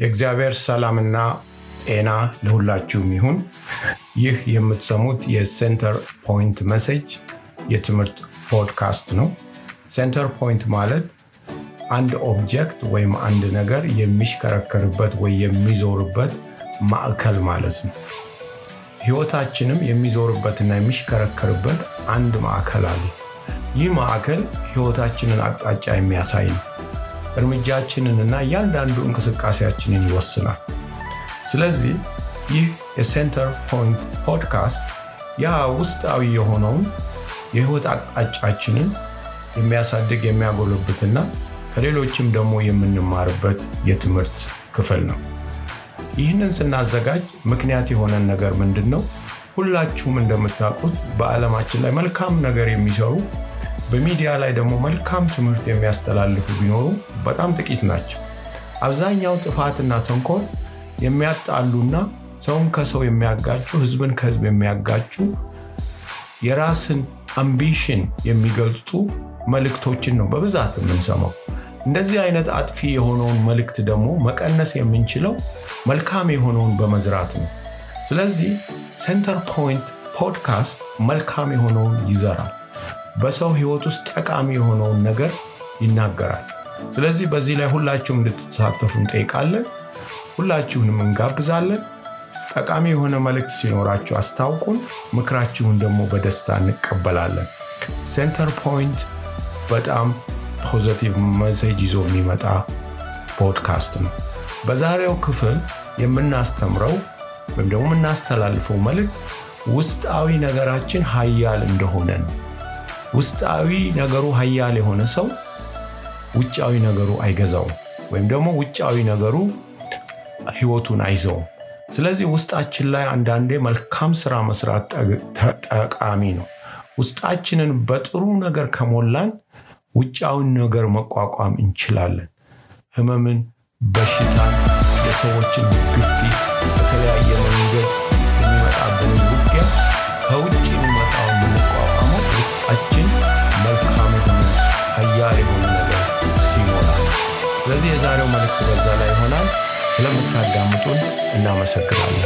የእግዚአብሔር ሰላምና ጤና ለሁላችሁም ይሁን። ይህ የምትሰሙት የ Center Point message የትምህርት ፖድካስት ነው። center point ማለት አንድ object ወይም አንድ ነገር የሚሽከረከርበት ወይ የሚዞርበት ማዕከል ማለት ነው። ህይወታችንም የሚዞርበትና የሚሽከረከርበት አንድ ማዕከል አለ። ይህ ማዕከል ህይወታችንን አቅጣጫ የሚያሳይ ነው። እርምጃችንንና እያንዳንዱ እንቅስቃሴያችንን ይወስናል። ስለዚህ ይህ የ Center Point podcast ያ ውስጣዊ የሆነውን የህይወት አቅጣጫችንን የሚያሳድግ የሚያጎለብትና ከሌሎችም ደግሞ የምንማርበት የትምህርት ክፍል ነው። ይህንን ስናዘጋጅ ምክንያት የሆነን ነገር ምንድን ነው? ሁላችሁም እንደምታውቁት በዓለማችን ላይ መልካም ነገር የሚሰሩ በሚዲያ ላይ ደግሞ መልካም ትምህርት የሚያስተላልፉ ቢኖሩ በጣም ጥቂት ናቸው። አብዛኛው ጥፋትና ተንኮል የሚያጣሉና ሰውን ከሰው የሚያጋጩ፣ ህዝብን ከህዝብ የሚያጋጩ የራስን አምቢሽን የሚገልጹ መልእክቶችን ነው በብዛት የምንሰማው። እንደዚህ አይነት አጥፊ የሆነውን መልእክት ደግሞ መቀነስ የምንችለው መልካም የሆነውን በመዝራት ነው። ስለዚህ Center Point podcast መልካም የሆነውን ይዘራል። በሰው ህይወት ውስጥ ጠቃሚ የሆነውን ነገር ይናገራል። ስለዚህ በዚህ ላይ ሁላችሁም እንድትሳተፉ እንጠይቃለን። ሁላችሁንም እንጋብዛለን። ጠቃሚ የሆነ መልእክት ሲኖራችሁ አስታውቁን። ምክራችሁን ደግሞ በደስታ እንቀበላለን። Center Point በጣም positive message ይዞ የሚመጣ ፖድካስት ነው። በዛሬው ክፍል የምናስተምረው ወይም ደግሞ የምናስተላልፈው መልእክት ውስጣዊ ነገራችን ሀያል እንደሆነ ነው። ውስጣዊ ነገሩ ሀያል የሆነ ሰው ውጫዊ ነገሩ አይገዛውም፣ ወይም ደግሞ ውጫዊ ነገሩ ህይወቱን አይዘውም። ስለዚህ ውስጣችን ላይ አንዳንዴ መልካም ስራ መስራት ጠቃሚ ነው። ውስጣችንን በጥሩ ነገር ከሞላን ውጫዊን ነገር መቋቋም እንችላለን። ህመምን፣ በሽታን፣ የሰዎችን ግፊት፣ በተለያየ ስለዚህ የዛሬው መልእክት በዛ ላይ ይሆናል። ስለምታዳምጡን እናመሰግናለን።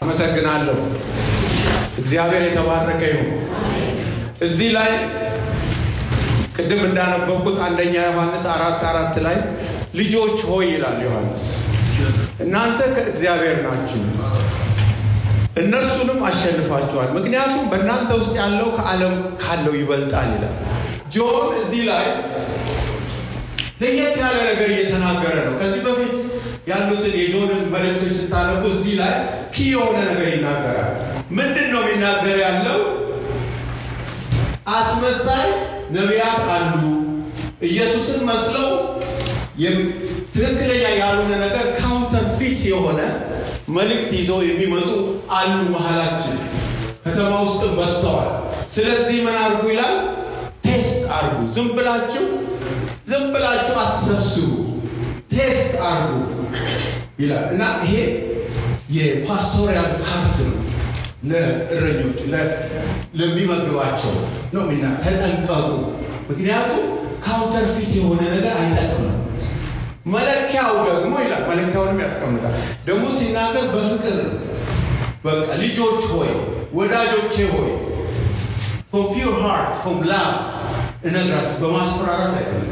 አመሰግናለሁ። እግዚአብሔር የተባረከ ይሁን። እዚህ ላይ ቅድም እንዳነበብኩት አንደኛ ዮሐንስ አራት አራት ላይ ልጆች ሆይ ይላል ዮሐንስ እናንተ ከእግዚአብሔር ናችሁ እነርሱንም አሸንፋችኋል፣ ምክንያቱም በእናንተ ውስጥ ያለው ከዓለም ካለው ይበልጣል ይላል። ጆን እዚህ ላይ ለየት ያለ ነገር እየተናገረ ነው። ከዚህ በፊት ያሉትን የጆንን መልእክቶች ስታነቡ እዚህ ላይ key የሆነ ነገር ይናገራል። ምንድን ነው የሚናገር ያለው? አስመሳይ ነቢያት አሉ፣ ኢየሱስን መስለው ትክክለኛ ያልሆነ ነገር counterfeit የሆነ መልእክት ይዘው የሚመጡ አሉ መሀላችን፣ ከተማ ውስጥም በዝተዋል። ስለዚህ ምን አድርጉ ይላል? test አድርጉ። ዝም ብላችሁ ዝም ብላችሁ አትሰብስቡ፣ test አድርጉ ይላል እና ይሄ የ pastorial part ነው። ለእረኞች ለሚመግባቸው ነው ሚና ተጠንቀቁ። ምክንያቱም counterfeit የሆነ ነገር አይጠቅምም። መለኪያው ደግሞ ይላል መለኪያውንም ያስቀምጣል። ደግሞ ሲናገር በፍቅር በቃ ልጆች ሆይ ወዳጆቼ ሆይ from pure heart from love እነግራችሁ በማስፈራራት አይደለም፣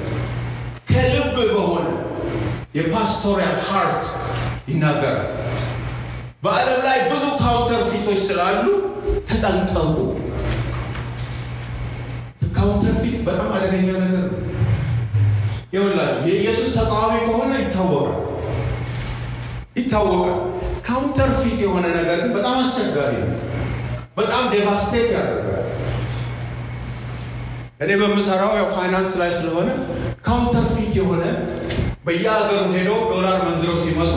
ከልብ በሆነ የ pastorial heart ይናገራል። በዓለም ላይ ብዙ counterfeit ኦች ስላሉ ተጠንቀቁ። counterfeit በጣም አደገኛ ነገር ነው። ይኸውላችሁ የኢየሱስ ተቃዋሚ ከሆነ ይታወቃል ይታወቃል። counterfeit የሆነ ነገር ግን በጣም አስቸጋሪ ነው። በጣም devastate ያደርጋል። እኔ በምሰራው ያው ፋይናንስ ላይ ስለሆነ counterfeit የሆነ በየሀገሩ ሄደው ዶላር መንዝረው ሲመጡ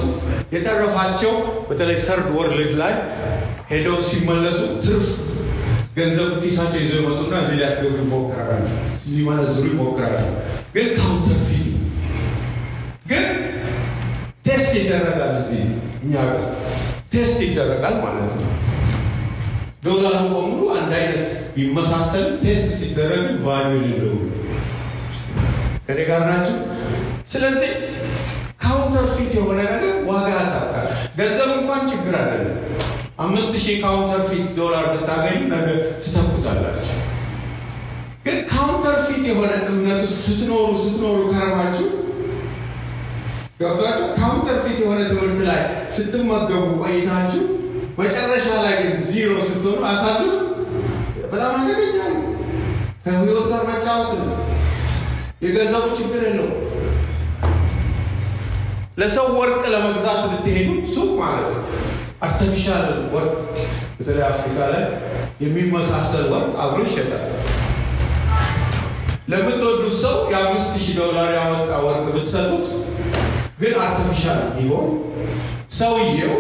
የተረፋቸው በተለይ third world ላይ ሄደው ሲመለሱ ትርፍ ገንዘብ ኪሳቸው ይዘው ይመጡና እዚህ ሊያስገቡ ይሞክራሉ፣ ሊመነዝሩ ይሞክራሉ። ግን counterfeit ግን test ይደረጋል። እዚህ እኛ ጋር test ይደረጋል ማለት ነው። ዶላሩ በሙሉ አንድ አይነት ቢመሳሰልም test ሲደረግ value የሌለው ከኔ ጋር ናቸው። ስለዚህ counterfeit የሆነ ነገር ዋጋ ያሳጣል። ገንዘብ እንኳን ችግር አይደለም። አምስት ሺህ counterfeit ዶላር ብታገኙ ነገ ትተኩታላችሁ። ግን counterfeit የሆነ እምነት ስትኖሩ ስትኖሩ ከረማችሁ ገብቷችሁ counterfeit የሆነ ትምህርት ላይ ስትመገቡ ቆይታችሁ መጨረሻ ላይ ግን ዚሮ ስትሆኑ አሳስብ በጣም አደገኛ ነው። ከህይወት ጋር መጫወት ነው። የገንዘቡ ችግር የለው። ለሰው ወርቅ ለመግዛት ብትሄዱ ሱቅ ማለት ነው artificial ወርቅ በተለይ አፍሪካ ላይ የሚመሳሰል ወርቅ አብሮ ይሸጣል። ለምትወዱት ሰው የአምስት ሺህ ዶላር ያወጣ ወርቅ ብትሰጡት ግን artificial ቢሆን ሰውየው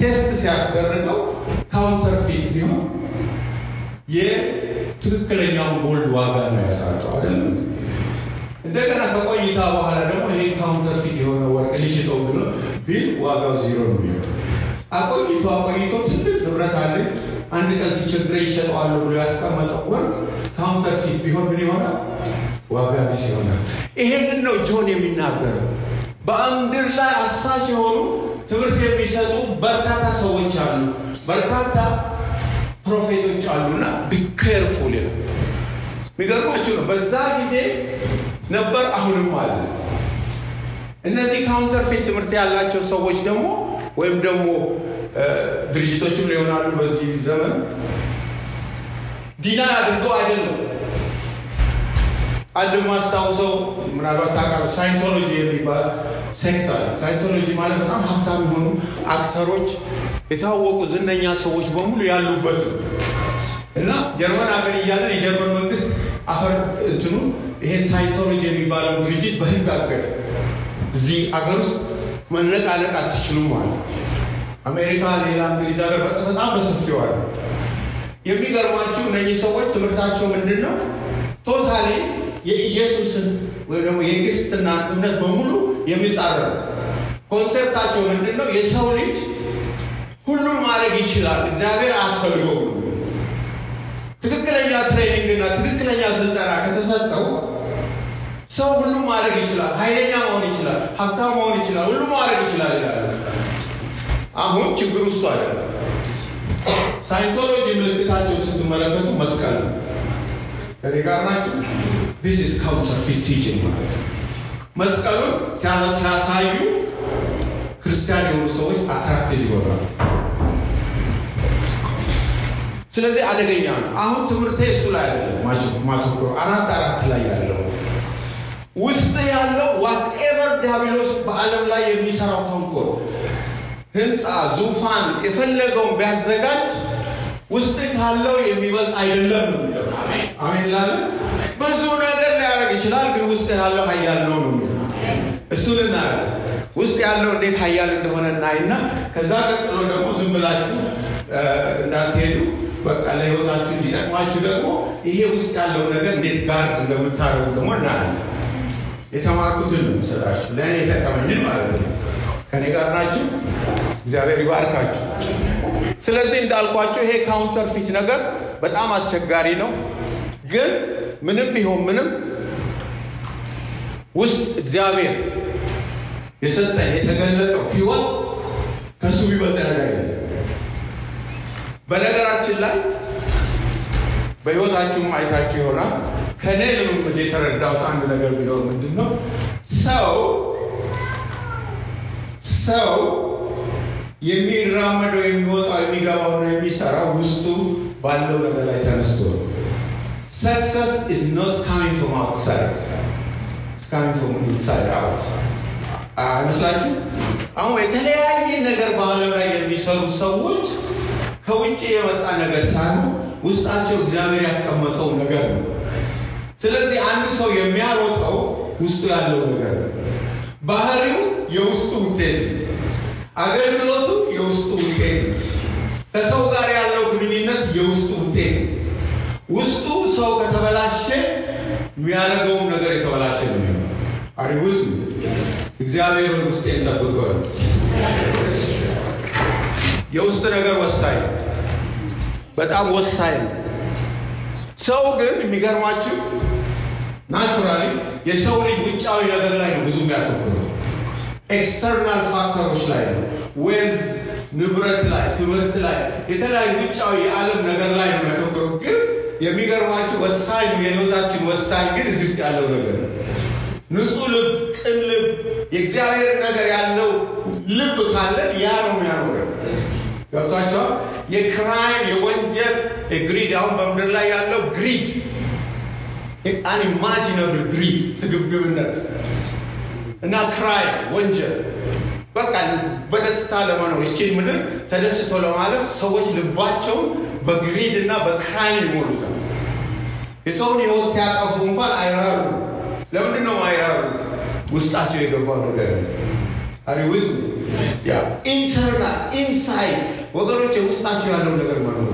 test ሲያስደርገው counterfeit ቢሆን የትክክለኛውን gold ዋጋ ነው ያሳጠው አይደለም። እንደገና ከቆይታ በኋላ ደግሞ ይህን counterfeit የሆነ ወርቅ ሊሽጠው ብሎ ቢል ዋጋው ዚሮ ነው የሚሆነው። አቆይቶ አቆይቶ ትልቅ ንብረት አለኝ አንድ ቀን ሲቸግረኝ ይሸጠዋለሁ ብሎ ያስቀመጠው ወርቅ counterfeit ቢሆን ምን ይሆናል? ዋጋ ቢስ ይሆናል። ይሄንን ነው ጆን የሚናገረው። በምድር ላይ አሳች የሆኑ ትምህርት የሚሰጡ በርካታ ሰዎች አሉ፣ በርካታ prophet ኦች አሉና be careful ነው። የሚገርማችሁ ነው። በዛ ጊዜ ነበር፣ አሁንም አለ። እነዚህ counterfeit ትምህርት ያላቸው ሰዎች ደግሞ ወይም ደግሞ ድርጅቶችም ሊሆናሉ በዚህ ዘመን ዲና አድርገው አይደለም። አንድ ማስታውሰው ምናልባት ታውቃለህ፣ ሳይንቶሎጂ የሚባል sect አለ። ሳይንቶሎጂ ማለት በጣም ሀብታም የሆኑ actor ኦች፣ የታወቁ ዝነኛ ሰዎች በሙሉ ያሉበት ነው እና ጀርመን ሀገር እያለን የጀርመን መንግስት አፈር እንትኑ ይሄን ሳይንቶሎጂ የሚባለው ድርጅት በህግ አገደ። እዚህ አገር ውስጥ መነቃነቅ አትችሉም ማለት አሜሪካ፣ ሌላ እንግሊዝ ሀገር በጣም በሰፊው አለ። የሚገርማችሁ እነኚህ ሰዎች ትምህርታቸው ምንድን ነው? totally የኢየሱስን ወይም ደግሞ የክርስትና እምነት በሙሉ የሚጻረር concept ኣቸው ምንድን ነው? የሰው ልጅ ሁሉን ማድረግ ይችላል፣ እግዚአብሔር አያስፈልገውም። ትክክለኛ training እና ትክክለኛ ስልጠና ከተሰጠው ሰው ሁሉም ማድረግ ይችላል። ኃይለኛ መሆን ይችላል፣ ሀብታም መሆን ይችላል፣ ሁሉም ማድረግ ይችላል ይላል። አሁን ችግሩ እሱ አይደለም። ሳይንቶሎጂ ምልክታቸው ስትመለከቱ መስቀል ነው። ከኔ ጋር ናቸው። this counterfeit teaching ማለት መስቀሉን ሲያሳዩ ክርስቲያን የሆኑ ሰዎች attracted ይሆናሉ። ስለዚህ አደገኛ ነው። አሁን ትምህርቴ እሱ ላይ አይደለም ማተኮሮ አራት አራት ላይ ያለው ውስጥ ያለው ዋትኤቨር ዲያብሎስ በዓለም ላይ የሚሰራው ተንኮል ህንፃ፣ ዙፋን የፈለገውን ቢያዘጋጅ ውስጥ ካለው የሚበልጥ አይደለም ነው የሚለው። አሜን ላለ ብዙ ነገር ሊያደርግ ይችላል፣ ግን ውስጥ ያለው ሀያል ነው ነው እሱን እናያለን። ውስጥ ያለው እንዴት ሀያል እንደሆነ እናይና ከዛ ቀጥሎ ደግሞ ዝም ብላችሁ እንዳትሄዱ በቃ ለህይወታችሁ እንዲጠቅማችሁ ደግሞ ይሄ ውስጥ ያለው ነገር እንዴት ጋርድ እንደምታደርጉ ደግሞ እናያለን። የተማርኩትን ነው የምሰጣችሁ፣ ለእኔ የጠቀመኝን ማለት ነው። ከኔ ጋር ናችሁ። እግዚአብሔር ይባርካችሁ። ስለዚህ እንዳልኳችሁ ይሄ ካውንተርፊት ነገር በጣም አስቸጋሪ ነው። ግን ምንም ቢሆን ምንም ውስጥ እግዚአብሔር የሰጠን የተገለጠው ህይወት ከእሱ ቢበልጥ ነገር በነገራችን ላይ በህይወታችሁም አይታችሁ ይሆናል። ከእኔ ልምምድ የተረዳሁት አንድ ነገር ቢኖር ምንድን ነው ሰው ሰው የሚራመደው የሚወጣው የሚገባውና የሚሰራው ውስጡ ባለው ነገር ላይ ተነስቶ ነው። success is not coming from outside it's coming from inside out አይመስላችሁ? አሁን የተለያየ ነገር በዓለም ላይ የሚሰሩ ሰዎች ከውጭ የመጣ ነገር ሳይሆን ውስጣቸው እግዚአብሔር ያስቀመጠው ነገር ነው። ስለዚህ አንድ ሰው የሚያሮጠው ውስጡ ያለው ነገር ነው። ባህሪው የውስጡ ውጤት ነው። አገልግሎቱ የውስጡ ውጤት ነው። ከሰው ጋር ያለው ግንኙነት የውስጡ ውጤት ነው። ውስጡ ሰው ከተበላሸ የሚያደርገውም ነገር የተበላሸ ነው are you with us እግዚአብሔር ውስጤን ጠብቀው። የውስጥ ነገር ወሳኝ በጣም ወሳኝ ነው። ሰው ግን የሚገርማችሁ naturally የሰው ልጅ ውጫዊ ነገር ላይ ነው ብዙ የሚያተኩረው external factor ኦች ላይ ነው። wealth፣ ንብረት ላይ፣ ትምህርት ላይ፣ የተለያዩ ውጫዊ የዓለም ነገር ላይ ነው ግን የሚገርማችሁ ወሳኝ የህይወታችን ወሳኝ ግን እዚህ ውስጥ ያለው ነገር ነው። ንጹህ ልብ፣ ቅን ልብ፣ የእግዚአብሔር ነገር ያለው ልብ ካለን ያ ነው የሚያኖረን። ገብቷችኋል። የ crime የወንጀል greed አሁን በምድር ላይ ያለው greed unimaginable greed ስግብግብነት እና crime ወንጀል በቃ በደስታ ለመኖር ይችን ምድር ተደስቶ ለማለፍ ሰዎች ልባቸውን በ greed እና በ crime ይሞሉታል። የሰውን ህይወት ሲያጠፉ እንኳን አይራሩ። ለምንድን ነው አይራሩት? ውስጣቸው የገባው ነገር are you with us ያ internal inside ወገኖች ውስጣቸው ያለው ነገር መኖሩ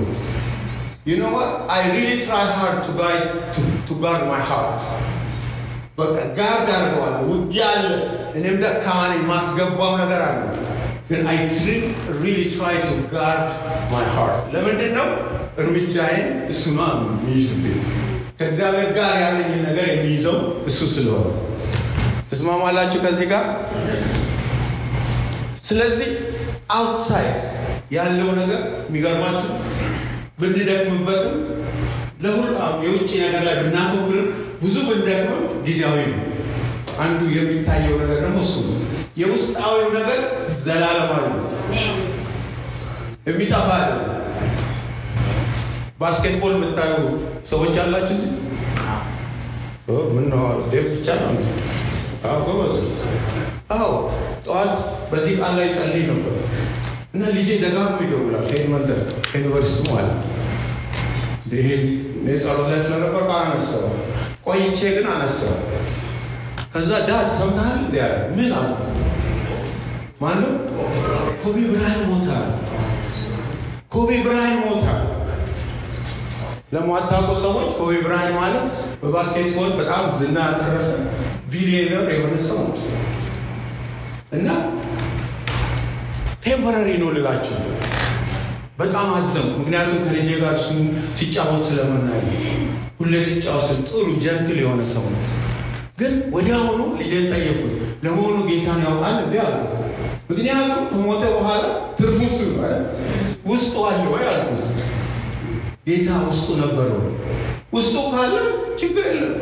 You know what? I really try hard to guard to, to. በቃ guard አድርገዋለሁ። ውጊያ አለ። እኔም ደካማ ነኝ። ማስገባው ነገር አለ። ግን I really try to guard my heart። ለምንድን ነው እርምጃዬን እሱ ነው የሚይዝብኝ። ከእግዚአብሔር ጋር ያለኝን ነገር የሚይዘው እሱ ስለሆነ ትስማማላችሁ ከዚህ ጋር? ስለዚህ outside ያለው ነገር የሚገርማችሁ ብንደክምበትም ለሁሉ የውጭ ነገር ላይ ብናተኩርም ብዙ ብንደክምም ጊዜያዊ ነው። አንዱ የሚታየው ነገር ደግሞ እሱ ነው። የውስጣዊው ነገር ዘላለማዊ ነው፣ የሚጠፋ አይደለም። ባስኬትቦል የምታዩ ሰዎች አላችሁ እዚህ? ምን ነው ዴቭ ብቻ ነው? ጎበዝ። አዎ ጠዋት በዚህ ቃል ላይ ጸልይ ነበር እና ልጄ ደጋግሞ ይደውላል። ከኤድመንተን ከዩኒቨርሲቲ ማለት ይሄ ጸሎት ላይ ስለነበር አነሳው። ቆይቼ ግን አነሳው። ከዛ Dad ሰምተሃል እንዲ ያለ ምን አለ ማነው? ኮቢ ብራያንት ሞተ ኮቢ ብራያንት ሞተ። ለማታውቁ ሰዎች ኮቢ ብራያንት ማለት በባስኬትቦል በጣም ዝና ያተረፈ ቢሊየነር የሆነ ሰው እና temporary ነው ልላችሁ በጣም አዘንኩ። ምክንያቱም ከልጄ ጋር ሲጫወት ስለምናይ ሁሌ ሲጫወት ጥሩ ጀንትል የሆነ ሰው ነው። ግን ወዲያውኑ ልጄን ጠየቁት፣ ለመሆኑ ጌታን ያውቃል እንዲ አሉ። ምክንያቱም ከሞተ በኋላ ትርፉ እሱ ውስጡ አለ ወይ አልኩት። ጌታ ውስጡ ነበረው። ውስጡ ካለ ችግር የለም፣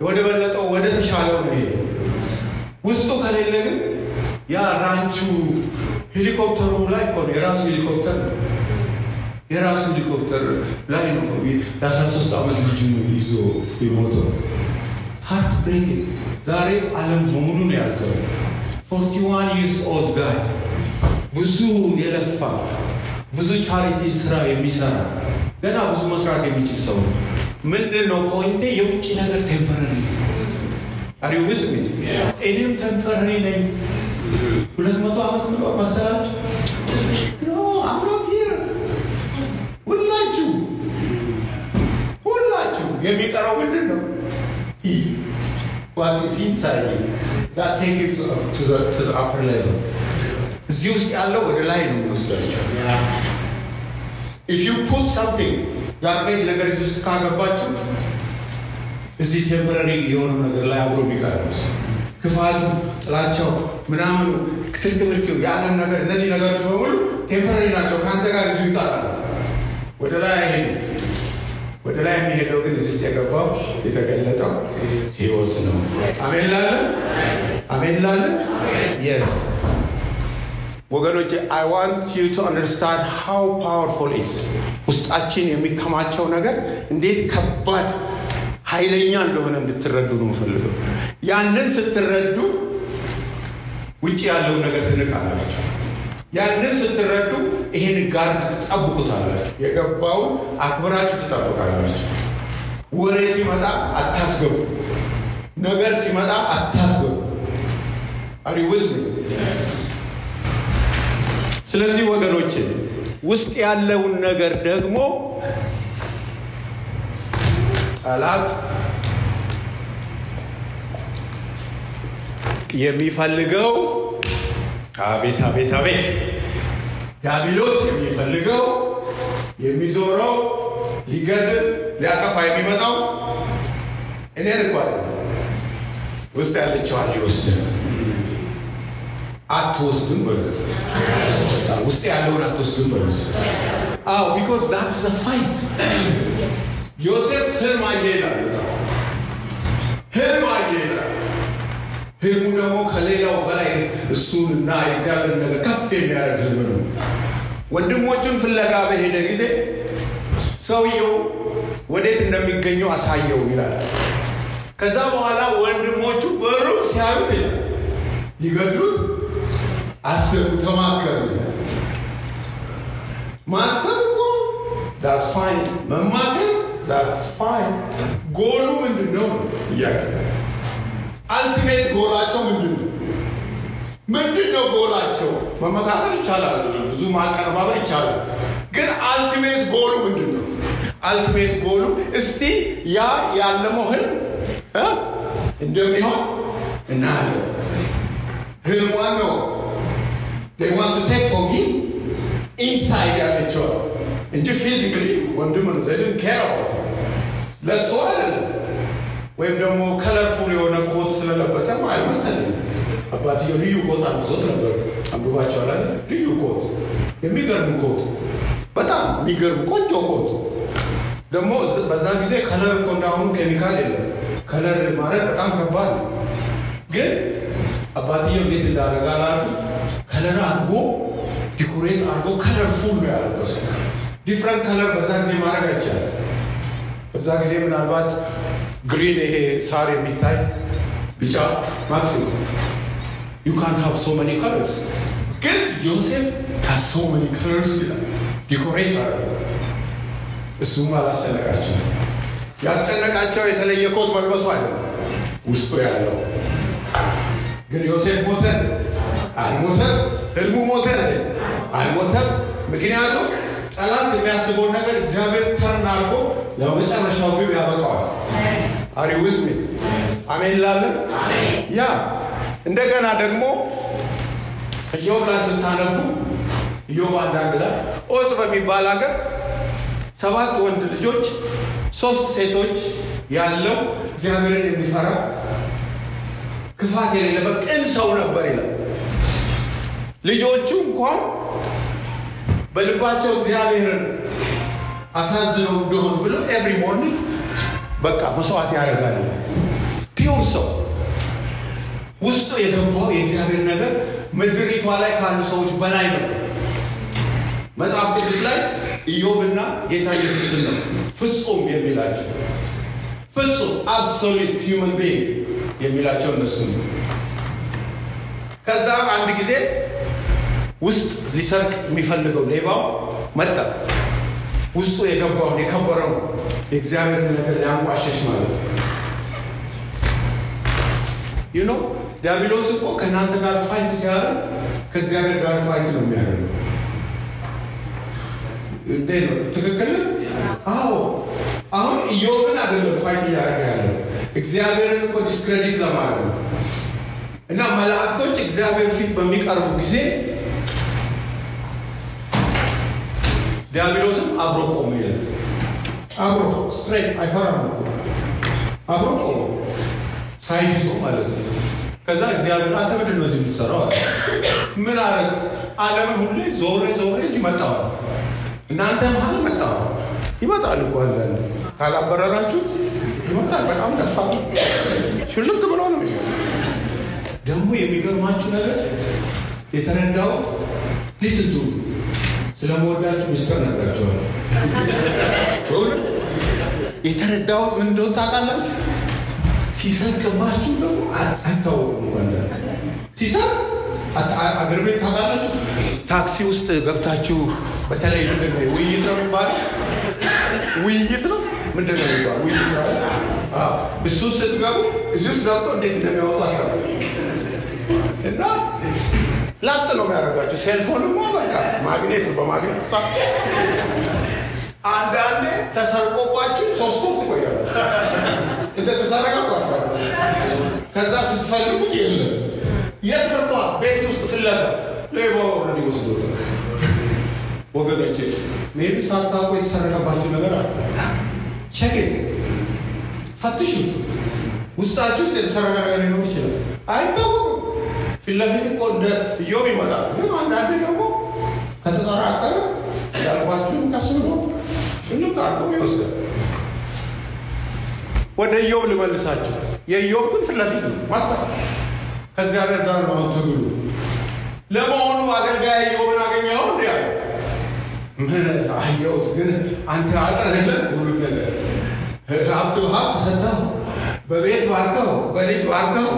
ወደ በለጠው ወደ ተሻለው ነው ሄደ። ውስጡ ከሌለ ግን ያ ራንቹ ሄሊኮፕተሩ ላይ የራሱ ሄሊኮፕተር ነው የራሱ ሄሊኮፕተር ላይ ነው የአስራ ሶስት ዓመት ልጅ ይዞ የሞተው። heartbreak ዛሬ ዓለም በሙሉ ነው ያዘው። forty one years old guy ብዙ የለፋ ብዙ charity ስራ የሚሰራ ገና ብዙ መስራት የሚችል ሰው ነው። ምንድን ነው point ኤ? የውጭ ነገር temporary are you with us እኔም temporary ነኝ። ሁለት መቶ ዓመት ምኖር መሰላችሁ? no I'm not here ሁላችሁ ሁላችሁ የሚቀረው ምንድን ነው? what is inside that take you to the upper level እዚህ ውስጥ ያለው ወደ ላይ ነው የሚወስዳችሁ። if you put something garbage ነገር እዚህ ውስጥ ካገባችሁ እዚህ temporary የሆነው ነገር ላይ አብሮ የሚቀርስ ክፋቱ፣ ጥላቻው፣ ምናምኑ ክትርክብርኪው የዓለም ነገር እነዚህ ነገሮች በሙሉ temporary ናቸው። ከአንተ ጋር እዚሁ ይቀራሉ። ወደ ላይ አይሄዱም። ወደ ላይ የሚሄደው ግን እዚህ ውስጥ የገባው የተገለጠው ህይወት ነው። አሜን ላለን አሜን ላለን yes ወገኖች I want you to understand how powerful is ውስጣችን የሚከማቸው ነገር እንዴት ከባድ ኃይለኛ እንደሆነ እንድትረዱ ነው የምፈልገው። ያንን ስትረዱ ውጭ ያለውን ነገር ትንቃላችሁ። ያንን ስትረዱ ይህን ጋርድ ትጠብቁታላችሁ። የገባውን አክብራችሁ ትጠብቃላችሁ። ወሬ ሲመጣ አታስገቡ። ነገር ሲመጣ አታስገቡ። አሪውዝ ስለዚህ ወገኖችን ውስጥ ያለውን ነገር ደግሞ ጠላት የሚፈልገው አቤት አቤት አቤት ዲያብሎስ የሚፈልገው የሚዞረው ሊገድል ሊያጠፋ የሚመጣው እኔን እኮ ውስጥ ያለችዋን ሊወስድ አትወስድም በሉት። ውስጥ ያለውን አትወስድም በሉት። አዎ because that's the fight። ዮሴፍ ህልም አየ ይላል ህልም አየ ይላል። ህልሙ ደግሞ ከሌላው በላይ እሱንና የእግዚአብሔር ነገር ከፍ የሚያደርግ ህልም ነው። ወንድሞቹን ፍለጋ በሄደ ጊዜ ሰውየው ወዴት እንደሚገኙ አሳየው ይላል። ከዛ በኋላ ወንድሞቹ በሩቅ ሲያዩት ሊገድሉት አስቡ፣ ተማከሩ። ማሰብ እኮ that's fine፣ መማከር that's fine። goal ኡ ምንድን ነው ጥያቄ። ultimate goal ኣቸው ምንድን ነው? ምንድን ነው ጎላቸው? መመካከር ይቻላል፣ ብዙ ማቀነባበር ይቻላል። ግን ultimate goal ኡ ምንድን ነው? ultimate goal ኡ እስቲ ያ ያለመው ህልም እንደሚሆን እናያለን። ህልሙን ነው they want to take from him inside ያለችውን እንጂ physically ወንድም ነው about him ለእሱ አይደለም። ወይም ደግሞ colorful የሆነ ኮት ስለለበሰም አይመሰልም። አባትየው ልዩ ኮት አልብሶት ነበር። አንብባችኋል አይደል? ልዩ ኮት፣ የሚገርም ኮት፣ በጣም የሚገርም ቆንጆ ኮት። ደግሞ በዛ ጊዜ color እኮ እንዳሁኑ ኬሚካል የለም። color ማድረግ በጣም ከባድ ነው። ግን አባትየው እንዴት እንዳደረገ አላውቅም። color አድርጎ decorate አድርጎ colorful ነው ያለበሰው። different color በዛ ጊዜ ማድረግ አይቻልም። በዛ ጊዜ ምናልባት green ይሄ ሳር የሚታይ ቢጫ ማክሲመም ዩ ካንት ሃቭ ሶ መኒ ከለርስ። ግን ዮሴፍ has so many colors ይላል። decorate አደረገ። እሱም አላስጨነቃቸው። ያስጨነቃቸው የተለየ ኮት መልበሱ አይደለም ውስጡ ያለው ግን ዮሴፍ ሞተ አልሞተም? ህልሙ ሞተ አልሞተም? ምክንያቱም ጠላት የሚያስበውን ነገር እግዚአብሔር turn አድርጎ ለመጨረሻው ግብ ያበቃዋል። አሪ ውዝሚ አሜን ላለን ያ እንደገና ደግሞ ኢዮብ ላይ ስታነቡ ኢዮብ አንዳንድ ላይ ኦስ በሚባል ሀገር ሰባት ወንድ ልጆች ሶስት ሴቶች ያለው እግዚአብሔርን የሚፈራ ክፋት የሌለበት ቅን ሰው ነበር ይላል። ልጆቹ እንኳን በልባቸው እግዚአብሔርን አሳዝነው እንደሆን ብሎ every morning በቃ መስዋዕት ያደርጋሉ። pure ሰው ውስጡ የገባው የእግዚአብሔር ነገር ምድሪቷ ላይ ካሉ ሰዎች በላይ ነው። መጽሐፍ ቅዱስ ላይ ኢዮብና ጌታ ኢየሱስን ነው ፍጹም የሚላቸው ፍጹም absolute human being የሚላቸው እነሱ ነው። ከዛ አንድ ጊዜ ውስጥ ሊሰርቅ የሚፈልገው ሌባው መጣ። ውስጡ የገባውን የከበረው የእግዚአብሔርን ነገር ሊያንቋሸሽ ማለት ነው። you know ዲያብሎስ እኮ ከእናንተ ጋር fight ሲያደርግ ከእግዚአብሔር ጋር fight ነው የሚያደርገው። ነው? ትክክል ነው? አዎ። አሁን ኢዮብን አይደለም fight እያደረገ ያለው እግዚአብሔርን እኮ discredit ለማድረግ ነው። እና መላእክቶች እግዚአብሔር ፊት በሚቀርቡ ጊዜ ዲያብሎስም አብሮ ቆሞ ይላል። አብሮ straight አይፈራም እኮ አብሮ ቆሞ side ይዞ ማለት ነው። ከዛ እግዚአብሔር አንተ ምንድን ነው እዚህ የምትሰራው? አለ። ምን አረግ? ዓለምን ሁሌ ዞሬ ዞሬ ስመጣ እናንተ መሀል መጣዋል። ይመጣል እኮ አንዳንድ ካላበረራችሁት ይመጣል። በጣም ደፋ ሽልክ ብሎ ነው ደግሞ የሚገርማችሁ ነገር የተረዳሁት ሊስቱ ስለመወዳችሁ ምስጢር ነግራቸዋለሁ። በእውነት የተረዳሁት ምን እንደሆነ ታውቃላችሁ? ሲሰርቅባችሁ ደግሞ አይታወቁም። እንኳን ሲሰርቅ አገር ቤት ታውቃላችሁ። ታክሲ ውስጥ ገብታችሁ በተለይ ምንድን ነው ውይይት ነው የሚባለው? ውይይት ነው ምንድን ነው የሚባለው? ውይይት ነው። እሱ ስትገቡ እዚህ ውስጥ ገብተው እንዴት እንደሚያወጡ አታውቁ እና ላጥ ነው የሚያደርጋቸው። ሴልፎንማ በቃ ማግኔት በማግኔት ሳ አንዳንዴ ተሰርቆባችሁ ሶስት ወር ትቆያለ እንደተሰረቀባቸዋል። ከዛ ስትፈልጉት የለም። የት ገባ? ቤት ውስጥ ፍለጋ ሌባ ወረድ ይወስዶታል። ወገኖች maybe ሳታውቁ የተሰረቀባችሁ ነገር አለ። check it ፈትሹ። ውስጣችሁ ውስጥ የተሰረቀ ነገር ሊኖር ይችላል፣ አይታወቅም። ፊት ለፊት እኮ እንደ ኢዮብ ይመጣል። ግን አንዳንድ ደግሞ ከተጠራጠረ ያልኳችሁን ቀስ ብሎ አድርጎ ይወስዳል። ወደ ኢዮብ ልመልሳችሁ። የኢዮብ ግን ፊት ለፊት ነው መጣ። ከእግዚአብሔር ጋር ነው ትግሉ። ለመሆኑ አገልጋይ ኢዮብን አገኘኸው? እንዲ ያለ ምን አየሁት፣ ግን አንተ አጥረህለት ሁሉን ነገር ሀብት ሀብት ሰጠኸው፣ በቤት ባርከው፣ በልጅ ባርከው።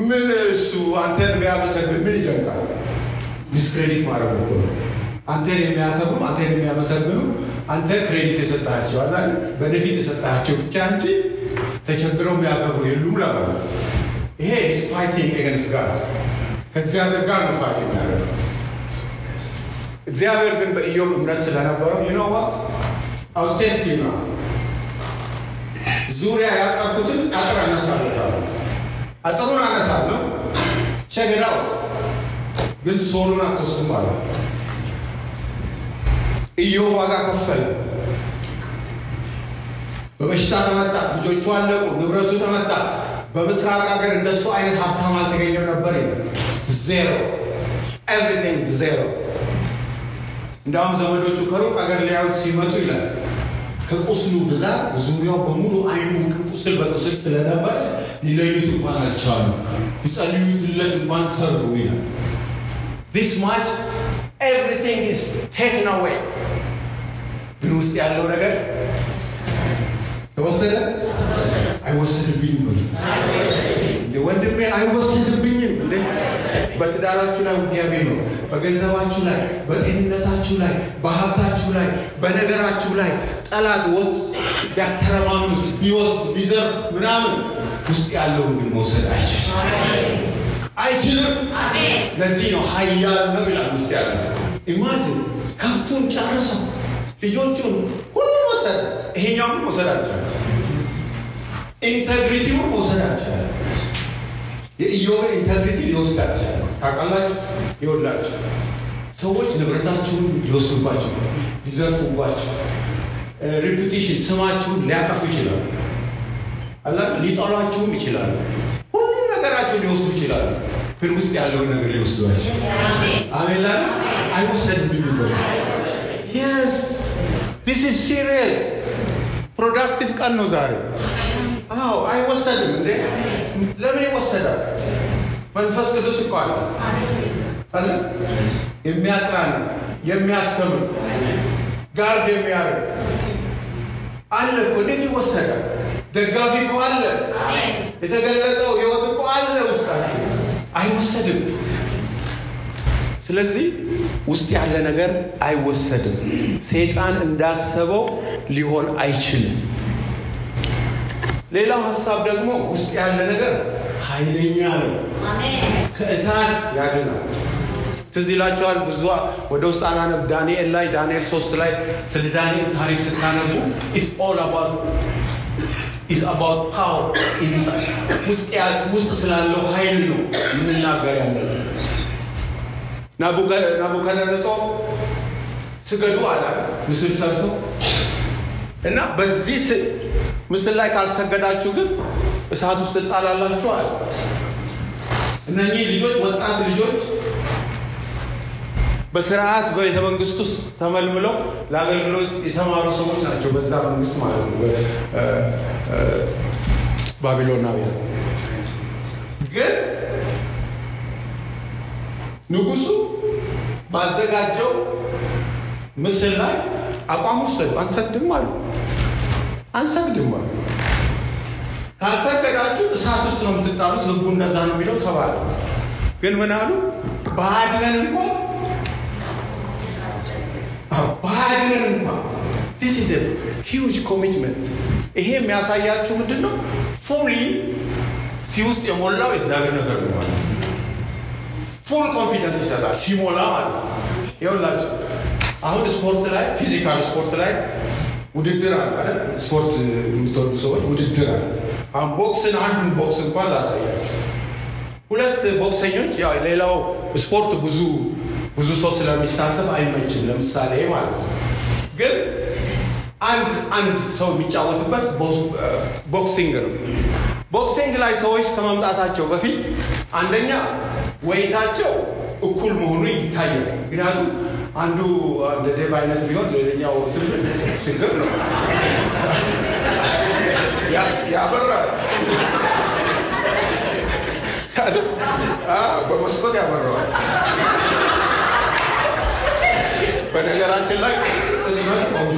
ምን እሱ አንተን ቢያመሰግን ምን ይደንቃል? discredit ማድረግ እኮ ነው። አንተን የሚያከብሩ አንተን የሚያመሰግኑ አንተ credit የሰጣቸው አላ benefit የሰጣቸው ብቻ እንጂ ተቸግረው የሚያከብሩ የሉም ለማለት ይሄ is fighting against ጋር ከእግዚአብሔር ጋር ነው fight የሚያደርገው። እግዚአብሔር ግን በኢዮብ እምነት ስለነበረው you know what I'll test you ነው ዙሪያ ያጠርኩትን አጥር አነሳለታለሁ። አጥሩን አነሳለሁ ቸግዳው ግን soul ኡን አትወስድም አለ። ኢዮብ ዋጋ ከፈለ። በበሽታ ተመታ፣ ልጆቹ አለቁ፣ ንብረቱ ተመታ። በምስራቅ ሀገር እንደሱ አይነት ሀብታም አልተገኘም ነበር ይላል። zero everything zero። እንዲሁም ዘመዶቹ ከሩቅ ሀገር ሊያዩት ሲመጡ ይላል ከቁስሉ ብዛት ዙሪያው በሙሉ አይኑ ቁስል በቁስል ስለነበረ ሊለዩት እንኳን አልቻሉ። ሊጸልዩትለት እንኳን ፈሩ ይላል። this much everything is taken away። ግን ውስጥ ያለው ነገር ተወሰደ አይወሰድብኝም በሉ እንደ ወንድሜ አይወሰድብኝም። እንደ በትዳራችሁ ላይ ውጊያ ቢኖር፣ በገንዘባችሁ ላይ፣ በጤንነታችሁ ላይ፣ በሀብታችሁ ላይ፣ በነገራችሁ ላይ ጠላት ውጭ ቢያተረማምስ ቢወስድ ቢዘርፍ ምናምን ውስጥ ያለውን ግን መውሰድ አይችልም አይችልም። ለዚህ ነው ኃያል ነው ይላል ውስጥ ያለው። imagine ከብቱን ጨርሰው ልጆቹን ሁሉም ወሰደ። ይሄኛውን መውሰድ አልቻለም። integrity ውን መውሰድ አልቻለም። የኢዮብን integrity ሊወስድ አልቻለም። ታውቃላችሁ፣ ይኸውላችሁ ሰዎች ንብረታችሁን ሊወስዱባችሁ፣ ሊዘርፉባችሁ፣ reputation ስማችሁን ሊያጠፉ ይችላሉ። አላ ሊጠሏችሁም ይችላሉ። ሁሉም ነገራችሁን ሊወስዱ ይችላሉ። ግን ውስጥ ያለውን ነገር ሊወስዷቸው አሜን ላ አይወሰድብኝ yes this is serious productive ቀን ነው ዛሬ። አዎ አይወሰድም እንዴ! ለምን ይወሰዳል? መንፈስ ቅዱስ እኮ አለ አለ የሚያጽናና የሚያስተምር ጋርድ የሚያደርግ አለ እኮ። እንዴት ይወሰዳል? ደጋፊ እኮ አለ። የተገለጠው ህይወት እኮ አለ ውስጣችን። አይወሰድም። ስለዚህ ውስጥ ያለ ነገር አይወሰድም። ሰይጣን እንዳሰበው ሊሆን አይችልም። ሌላው ሀሳብ ደግሞ ውስጥ ያለ ነገር ኃይለኛ ነው፣ ከእሳት ያድናል። ትዝ ይላችኋል። ብዙ ወደ ውስጥ አናነብ ዳንኤል ላይ ዳንኤል ሶስት ላይ ስለ ዳንኤል ታሪክ ስታነቡ it's all about is about power inside ውስጥ ውስጥ ስላለው ኃይል ነው የምንናገር ያለ ናቡከደነጾር ስገዱ አለ ምስል ሰርቶ እና በዚህ ምስል ላይ ካልሰገዳችሁ ግን እሳት ውስጥ ትጣላላችሁ አለ። እነኚህ ልጆች ወጣት ልጆች በስርዓት በቤተ መንግስት ውስጥ ተመልምለው ለአገልግሎት የተማሩ ሰዎች ናቸው። በዛ መንግስት ማለት ነው ባቢሎናውያን። ግን ንጉሱ ባዘጋጀው ምስል ላይ አቋም ወሰዱ። አንሰግድም አሉ። አንሰግድም አሉ። ካልሰገዳችሁ እሳት ውስጥ ነው የምትጣሉት፣ ህጉ እንደዛ ነው የሚለው ተባለ። ግን ምን አሉ? ባያድነን እንኳን ባያድነን እንኳን this is huge commitment። ይሄ የሚያሳያችሁ ምንድን ነው? fully see ውስጥ የሞላው የእግዚአብሔር ነገር ነው full confidence ይሰጣል ሲሞላ ማለት ነው። ይኸውላችሁ አሁን ስፖርት ላይ physical ስፖርት ላይ ውድድር አለ አይደል? ስፖርት የምትወዱ ሰዎች ውድድር አለ። አሁን ቦክስን አንዱን ቦክስ እንኳን ላሳያችሁ። ሁለት ቦክሰኞች ያው ሌላው ስፖርት ብዙ ብዙ ሰው ስለሚሳተፍ አይመችም። ለምሳሌ ማለት ነው። ግን አንድ አንድ ሰው የሚጫወትበት boxing ነው። boxing ላይ ሰዎች ከመምጣታቸው በፊት አንደኛ weight አቸው እኩል መሆኑ ይታያል። ምክንያቱም አንዱ እንደ ዴቭ አይነት ቢሆን ሌላኛው ችግር ነው፣ ያበራል፣ በመስኮት ያበራዋል። በነገራችን ላይ ቅጽበት ቆንጆ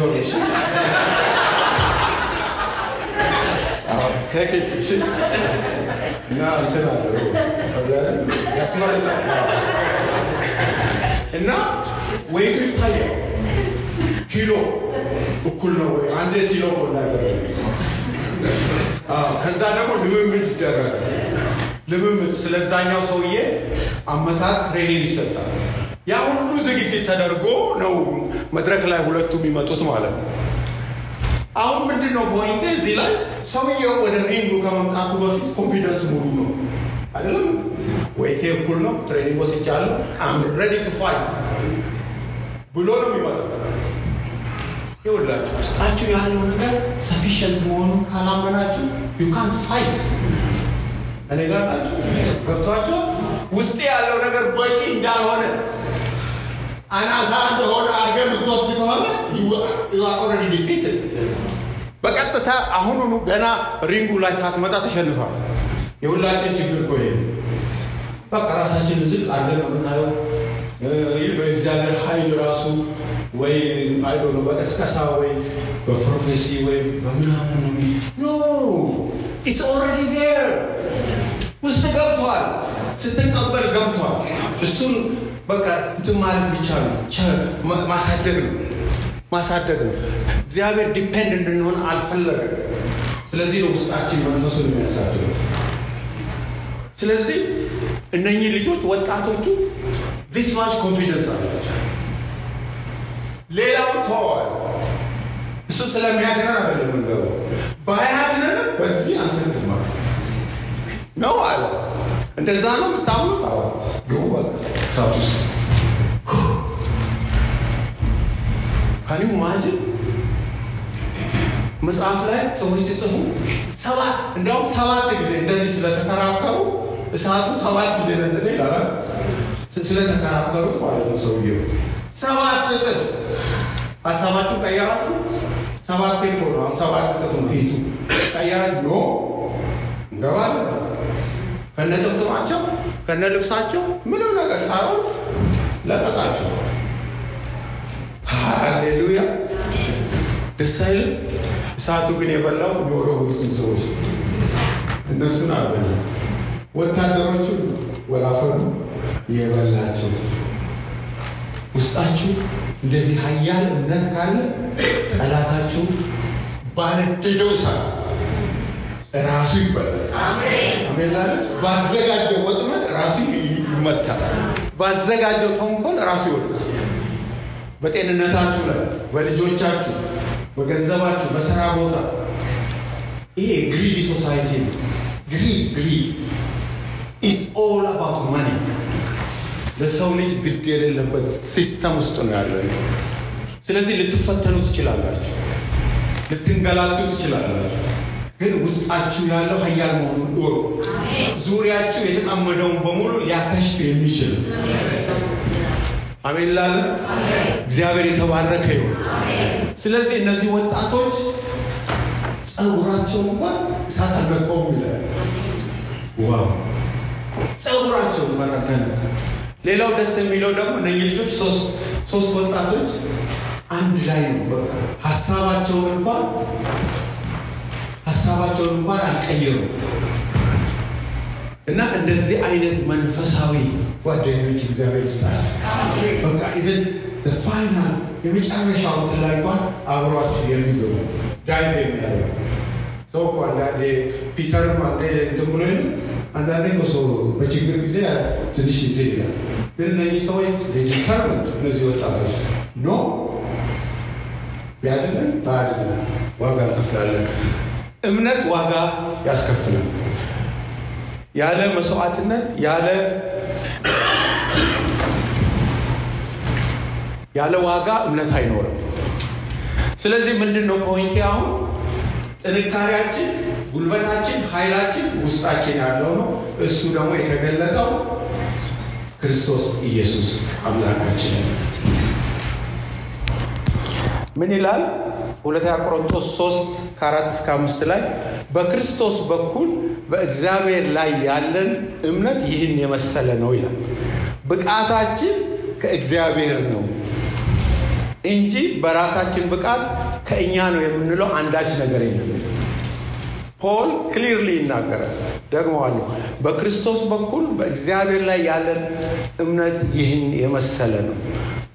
እና ወይቱ ይታያል። ኪሎ እኩል ነው ወይ አንዴ ሲሎ ከዛ ደግሞ ልምምድ ይደረጋል። ልምምድ ስለዛኛው ሰውዬ አመታት training ይሰጣል። ያ ሁሉ ዝግጅት ተደርጎ ነው መድረክ ላይ ሁለቱ የሚመጡት ማለት ነው። አሁን ምንድን ነው point ኤ እዚህ ላይ ሰውየው ወደ ring ኡ ከመምጣቱ በፊት confidence ሙሉ ነው አይደለም? weight ኤ እኩል ነው፣ training ወስጃለሁ፣ I'm ready to fight ብሎ ነው የሚመጣው። ይኸውላችሁ ውስጣችሁ ያለው ነገር sufficient መሆኑን ካላመናችሁ ዩ ካንት ፋይት። እኔ ጋር ናችሁ ገብታችሁ ውስጤ ያለው ነገር በቂ እንዳልሆነ አናሳ እንደሆነ አድርገህ የምትወስድ ከሆነ already defeated በቀጥታ አሁኑኑ ገና ring ኡ ላይ ሳትመጣ ተሸንፏል። የሁላችን ችግር እኮ ይሄ በቃ ራሳችን ዝቅ አድርገን ነው የምናየው። ይህ በእግዚአብሔር ኃይል ራሱ ወይ አይዶ ነው በቀስቀሳ ወይ በ prophecy ወይ በምናምን ነው no it's already there ውስጥ ገብቷል። ስትቀበል ገብቷል። እሱን በቃ እንትን ማለት ብቻ ነው፣ ማሳደግ ነው ማሳደግ ነው። እግዚአብሔር depend እንድንሆን አልፈለገም። ስለዚህ ነው ውስጣችን መንፈሱን የሚያሳድገው። ስለዚህ እነኚህ ልጆች ወጣቶቹ this much confidence አላቸው። ሌላው ተዋል። እሱ ስለሚያድነን አይደለም የምንገባው። ባያድነን በዚህ አንሰግድም ነው አለ። እንደዛ ነው የምታምኑት? አዎ ግቡ በቃ እሳት ማጅን መጽሐፍ ላይ ሰዎች ሲጽፉ ሰባት እንዲያውም ሰባት ጊዜ እንደዚህ ስለተከራከሩ እሳቱ ሰባት ጊዜ ነደደ ይላል። ስለተከራከሩት ማለት ነው ሰውየው ሰባት እጥፍ ሀሳባችሁን ቀየራችሁ። ሰባት እኮ ነው ሰባት እጥፍ ነው ሂቱ ቀየራችሁ። ኖ እንገባለን ከነ ጥምጥማቸው ከነ ልብሳቸው ምንም ነገር ሳይሆን ለቀቃቸው። ሃሌሉያ ደስ አይልም? እሳቱ ግን የበላው የወረወሩትን ሰዎች እነሱን አልበሉ። ወታደሮቹን ወላፈኑ የበላቸው። ውስጣችሁ እንደዚህ ኃያል እምነት ካለ ጠላታችሁ ባነደደው እሳት ራሱ ይበላል። አሜን ላለ ባዘጋጀው ወጥመድ ራሱ ይመታል። ባዘጋጀው ተንኮል ራሱ ይወድቃል። በጤንነታችሁ ላይ፣ በልጆቻችሁ፣ በገንዘባችሁ፣ በስራ ቦታ ይሄ greedy society ነው። greed greed it's all about money ለሰው ልጅ ግድ የሌለበት system ውስጥ ነው ያለ። ስለዚህ ልትፈተኑ ትችላላችሁ፣ ልትንገላቱ ትችላላችሁ። ግን ውስጣችሁ ያለው ኃያል መሆኑን እወቁ። ዙሪያችሁ የተጣመደውን በሙሉ ሊያከሽፍ የሚችል አሜን ላለ እግዚአብሔር የተባረከ ይሁን። ስለዚህ እነዚህ ወጣቶች ጸጉራቸው እንኳን እሳት አልነካውም ይላል። ዋው ጸጉራቸው እንኳን አልተነካ። ሌላው ደስ የሚለው ደግሞ እነዚህ ልጆች ሶስት ወጣቶች አንድ ላይ ነው። በቃ ሀሳባቸውን እንኳን ሀሳባቸውን እንኳን አልቀየሩም። እና እንደዚህ አይነት መንፈሳዊ ጓደኞች እግዚአብሔር ይስጣል። በቃ even final የመጨረሻው እንትን ላይ እንኳን አብሯችሁ የሚገቡ dive የሚያደርጉ ሰው እኮ አንዳንዴ ፒተርም አንዴ እንትን ብሎ አንዳንዴ እኮ ሰው በችግር ጊዜ ትንሽ እንትን ይላል። ግን እነዚህ ሰዎች determined እነዚህ ወጣቶች no ቢያድነን ባያድነን ዋጋ እንከፍላለን። እምነት ዋጋ ያስከፍላል። ያለ መስዋዕትነት ያለ ያለ ዋጋ እምነት አይኖርም። ስለዚህ ምንድን ነው ፖይንቴ? አሁን ጥንካሬያችን፣ ጉልበታችን፣ ኃይላችን ውስጣችን ያለው ነው። እሱ ደግሞ የተገለጠው ክርስቶስ ኢየሱስ አምላካችን ምን ይላል? ሁለተኛ ቆሮንቶስ 3 ከአራት እስከ አምስት ላይ በክርስቶስ በኩል በእግዚአብሔር ላይ ያለን እምነት ይህን የመሰለ ነው ይላል። ብቃታችን ከእግዚአብሔር ነው እንጂ በራሳችን ብቃት ከእኛ ነው የምንለው አንዳች ነገር የለም። ፖል ክሊርሊ ይናገራል። ደግመዋለሁ። በክርስቶስ በኩል በእግዚአብሔር ላይ ያለን እምነት ይህን የመሰለ ነው።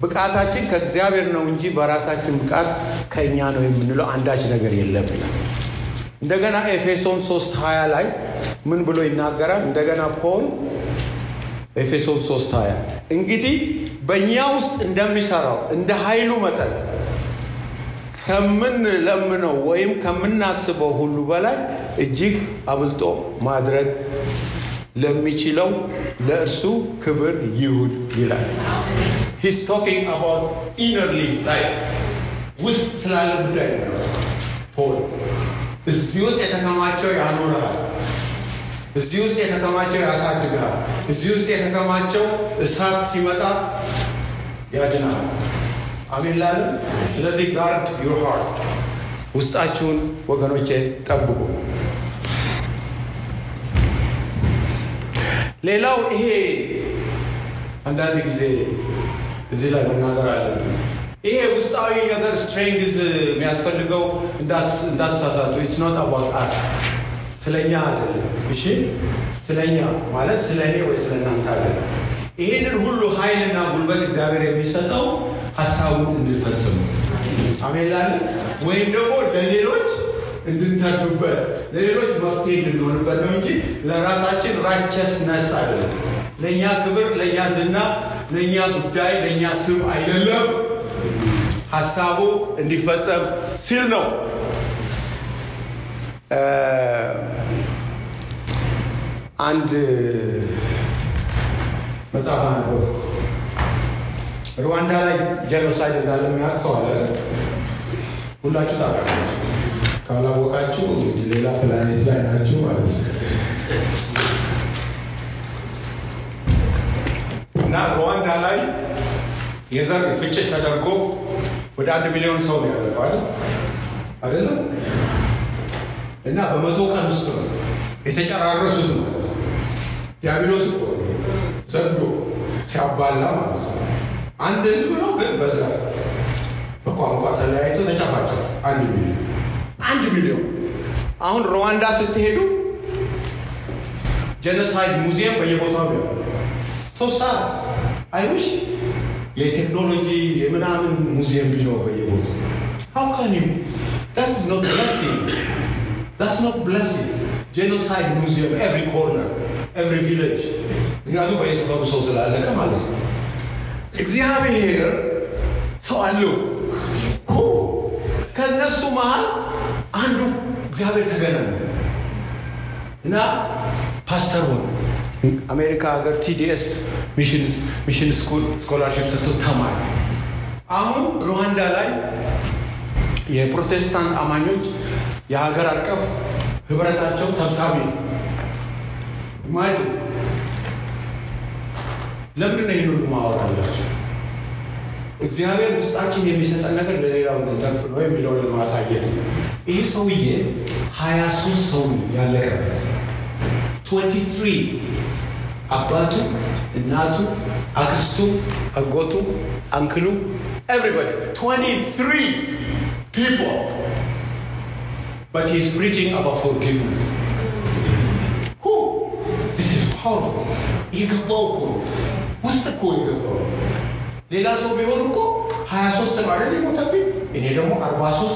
ብቃታችን ከእግዚአብሔር ነው እንጂ በራሳችን ብቃት ከእኛ ነው የምንለው አንዳች ነገር የለም ይላል። እንደገና ኤፌሶን 3 20 ላይ ምን ብሎ ይናገራል? እንደገና ፖል ኤፌሶን 3 20 እንግዲህ በእኛ ውስጥ እንደሚሰራው እንደ ኃይሉ መጠን ከምንለምነው ወይም ከምናስበው ሁሉ በላይ እጅግ አብልጦ ማድረግ ለሚችለው ለእርሱ ክብር ይሁን ይላል። he's talking about innerly life ውስጥ ስላለ ጉዳይ ነው። ፖል እዚህ ውስጥ የተከማቸው ያኖርሃል። እዚህ ውስጥ የተከማቸው ያሳድግሃል። እዚህ ውስጥ የተከማቸው እሳት ሲመጣ ያድናል። አሜን ላለን። ስለዚህ guard your heart ውስጣችሁን ወገኖቼ ጠብቁ። ሌላው ይሄ አንዳንድ ጊዜ እዚህ ላይ መናገር አለብን። ይሄ ውስጣዊ ነገር strength የሚያስፈልገው እንዳትሳሳቱ። it's not about us ስለኛ አይደለም። እሺ ስለኛ ማለት ስለ ወይ ስለ አይደለም። ይህንን ሁሉ ኃይልና ጉልበት እግዚአብሔር የሚሰጠው ሀሳቡን እንድንፈጽም አሜን ወይም ደግሞ ለሌሎች እንድንተርፍበት ለሌሎች መፍትሄ እንድንሆንበት ነው እንጂ ለራሳችን ራቸስነስ አይደለም። ለእኛ ክብር፣ ለእኛ ዝና፣ ለእኛ ጉዳይ፣ ለእኛ ስም አይደለም። ሀሳቡ እንዲፈጸም ሲል ነው። አንድ መጽሐፍ አነበብኩ። ሩዋንዳ ላይ genocide እንዳለ የሚያውቅ? ሁላችሁ ታውቃላችሁ። ካላወቃችሁ እንግዲህ ሌላ ፕላኔት ላይ ናችሁ ማለት ነው። እና ሩዋንዳ ላይ የዘር ፍጭት ተደርጎ ወደ አንድ ሚሊዮን ሰው ነው? አይደለም? እና በመቶ ቀን ውስጥ ነው የተጨራረሱት ማለት ዲያብሎስ ዘንዶ ሲያባላ ማለት ነው። አንድ ህዝብ ነው ግን በዛ በቋንቋ ተለያይቶ ተጨፋጨፉ። አንድ ሚሊዮን አንድ ሚሊዮን። አሁን ሩዋንዳ ስትሄዱ ጀኖሳይድ ሙዚየም በየቦታው ነው። ሶስት ሰዓት አይሽ የቴክኖሎጂ የምናምን ሙዚየም ቢኖር በየቦታው። How can you? That is not blessing. That's not blessing. Genocide museum every corner every village. ምክንያቱም በየሰፈሩ ሰው ስላለቀ ማለት ነው። እግዚአብሔር ሰው አለው። ከእነሱ መሃል አንዱ እግዚአብሔር ተገናኘ እና ፓስተር ሆነ። አሜሪካ ሀገር ቲዲኤስ mission school scholarship ሰጥቶ ተማረ። አሁን ሩዋንዳ ላይ የፕሮቴስታንት አማኞች የሀገር አቀፍ ህብረታቸው ሰብሳቢ ኢማጅን ለምንድን ነው ይህን ሁሉ ማወራላቸው? እግዚአብሔር ውስጣችን የሚሰጠን ነገር ለሌላው እንድንተርፍ ነው የሚለውን ለማሳየት ነው። ይህ ሰውዬ ሀያ ሶስት ሰው ያለቀበት 23 አባቱ፣ እናቱ፣ አክስቱ፣ አጎቱ፣ uncle ኡ everybody 23 people. But he's preaching about forgiveness. Who? This is powerful. የገባው እኮ ውስጥ እኮ የገባው ሌላ ሰው ቢሆን እኮ 23 ነው አይደል የሞተብኝ? እኔ ደግሞ 43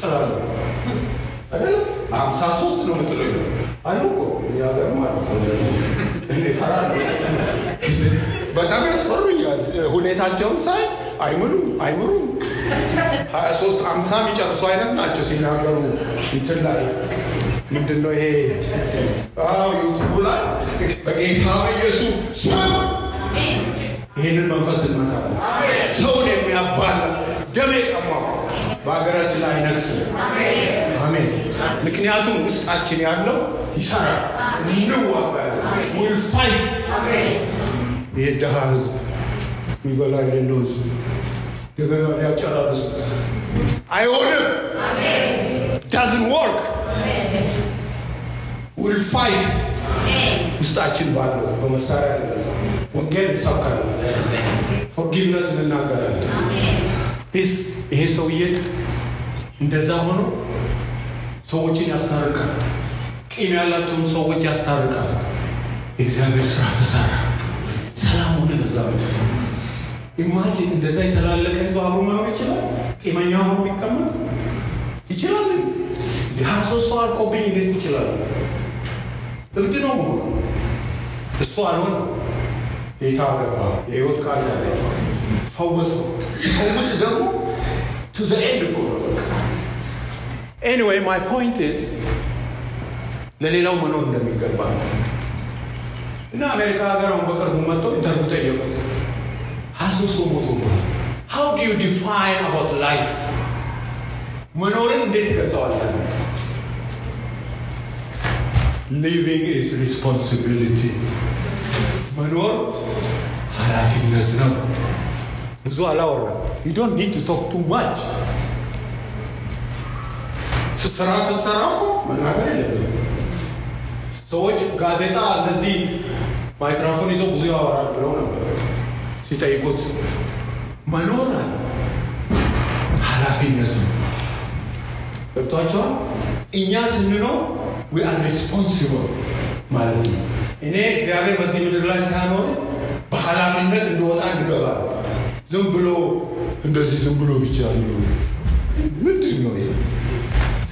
ጥላለሁ አይደለም 53 ነው ምጥለው ነው አሉ እኮ። እኛ ሀገርም አሉ። እኔ እፈራለሁ በጣም ያስፈሩኛል ሁኔታቸውን ሳይ አይምሉም አይምሩም ሀያ ሶስት አምሳ የሚጨርሱ አይነት ናቸው ሲናገሩ እንትን ላይ ምንድን ነው ይሄ ዩቱቡ ላይ በጌታ በኢየሱስ ስም ይህንን መንፈስ እንመታለን። ሰውን የሚያባላ ደም የቀማው በሀገራችን ላይ አይነግስም። አሜን። ምክንያቱም ውስጣችን ያለው ይሰራል። እንዋጋለን። We'll fight። ይህ ድሃ ህዝብ የሚበላ የሌለው ህዝብ ገበያ ሊያጨራርሱት አይሆንም። doesn't work we'll fight ውስጣችን ባለው በመሳሪያ ወንጌል እንሰብካለን። forgiveness እንናገራለን። ይሄ ሰውዬ እንደዛ ሆኖ ሰዎችን ያስታርቃል። ቂም ያላቸውን ሰዎች ያስታርቃል። የእግዚአብሔር ስራ ተሰራ። ሰላም ሆነ በዛ ምድር። ኢማጂን እንደዛ የተላለቀ ህዝብ አብሮ መኖር ይችላል? ቂመኛ ሆኖ ሊቀመጥ ይችላል? ሀያ ሶስት ሰው አልቆብኝ እንዴት ይችላል? እብድ ነው መሆኑ። እሱ አልሆነ። ጌታ ገባ፣ የህይወት ቃል ገባ፣ ፈወሰው። ሲፈውስ ደግሞ to the end እኮ anyway my point is ለሌላው መኖር እንደሚገባ ነው። እና አሜሪካ ሀገር አሁን በቅርቡ መጥተው interview ጠየቁት። ሀያ ሶስት ሰው ሞቶብሃል። How do you define about life መኖርን እንዴት ትገልጠዋለህ? Living is responsibility መኖር ኃላፊነት ነው። ብዙ አላወራም። You don't need to talk too much። ስራ ስትሰራ እኮ መናገር የለብንም። ሰዎች ጋዜጣ እንደዚህ ማይክሮፎን ይዘው ብዙ ያወራል ብለው ነበር ሲጠይቁት፣ መኖር ኃላፊነት ነው። ገብቷቸዋል። እኛ ስንኖር we are responsible ማለት ነው። እኔ እግዚአብሔር በዚህ ምድር ላይ ሲያኖር በኃላፊነት እንደወጣ እንድገባ ዝም ብሎ እንደዚህ ዝም ብሎ ብቻ ምንድን ነው?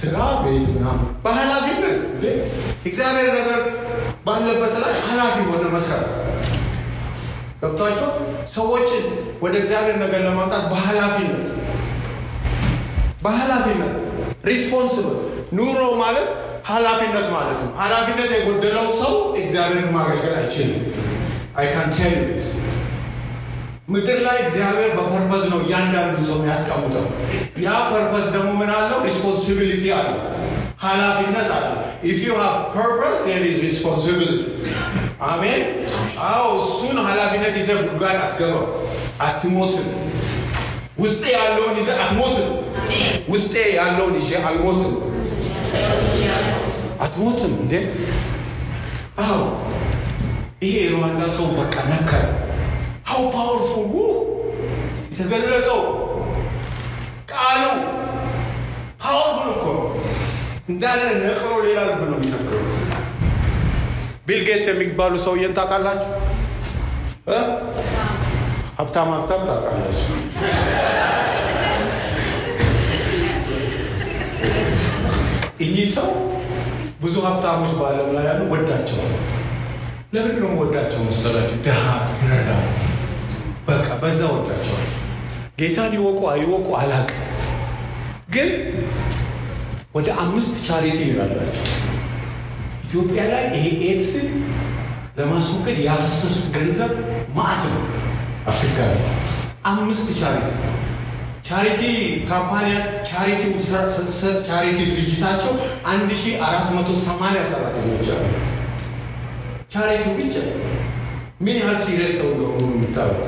ስራ ቤት ምናምን በኃላፊነት እግዚአብሔር ነገር ባለበት ላይ ኃላፊ የሆነ መስራት ገብቷቸው ሰዎችን ወደ እግዚአብሔር ነገር ለማምጣት በኃላፊነት በኃላፊነት responsible ኑሮ ማለት ኃላፊነት ማለት ነው። ኃላፊነት የጎደለው ሰው እግዚአብሔርን ማገልገል አይችልም። I can tell you ምድር ላይ እግዚአብሔር በ purpose ነው እያንዳንዱ ሰው ያስቀምጠው። ያ purpose ደግሞ ምን አለው? responsibility አለው፣ ኃላፊነት አለው። If you have purpose there is responsibility። አሜን። አዎ እሱን ኃላፊነት ይዘህ ጉድጓድ አትገባም፣ አትሞትም። ውስጤ ያለውን ይዘህ አትሞትም። ውስጤ ያለውን ይዤ አልሞትም። አትሞትም እንዴ? አዎ ይሄ የሩዋንዳ ሰው በቃ ነከረ። How powerful የተገለጠው ቃሉ powerful እኮ እንዳለ ነቅሎ ሌላ ልብ ነው የሚተክሉ። ቢል ጌትስ የሚባሉ ሰውዬን ታውቃላችሁ? ሀብታም ሀብታም ታውቃላችሁ? እኚህ ሰው ብዙ ሀብታሞች በዓለም ላይ ያሉ ወዳቸዋል። ለምንድን ነው ወዳቸው መሰላችሁ? ድሃ ይረዳ በቃ በዛ ወዳቸዋል። ጌታን ይወቁ አይወቁ አላውቅም፣ ግን ወደ አምስት ቻሪቲ ነው ያላቸው ኢትዮጵያ ላይ ይሄ ኤድስን ለማስወገድ ያፈሰሱት ገንዘብ ማዕት ነው። አፍሪካ አምስት charity charity company charity charity ድርጅታቸው 1480 ሰራተኞች አሉ። charity ው ብቻ ምን ያህል serious ሰው እንደሆኑ የምታዩት።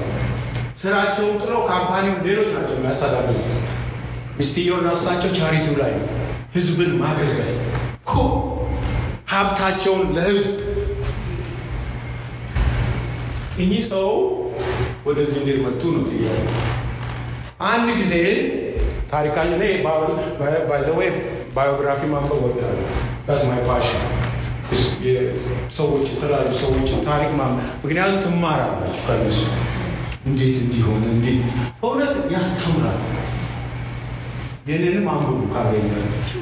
ስራቸውን ጥለው company ውን ሌሎች ናቸው የሚያስተዳድሩት። ሚስትየውና እሳቸው charity ው ላይ ነው ህዝብን ማገልገል። ሀብታቸውን ለህዝብ። እኚህ ሰው ወደዚህ እንዴት መጡ ነው ጥያቄ። አንድ ጊዜ ታሪካኝ እኔ by the way biography ማንበብ እወዳለሁ። That's passion ሰዎች የተለያዩ ሰዎችን ታሪክ ማንበብ። ምክንያቱም ትማራላችሁ ከነሱ እንዴት እንዲሆነ እንዴት በእውነት ያስተምራል። የኔንም አንብቡ ካገኛችሁ።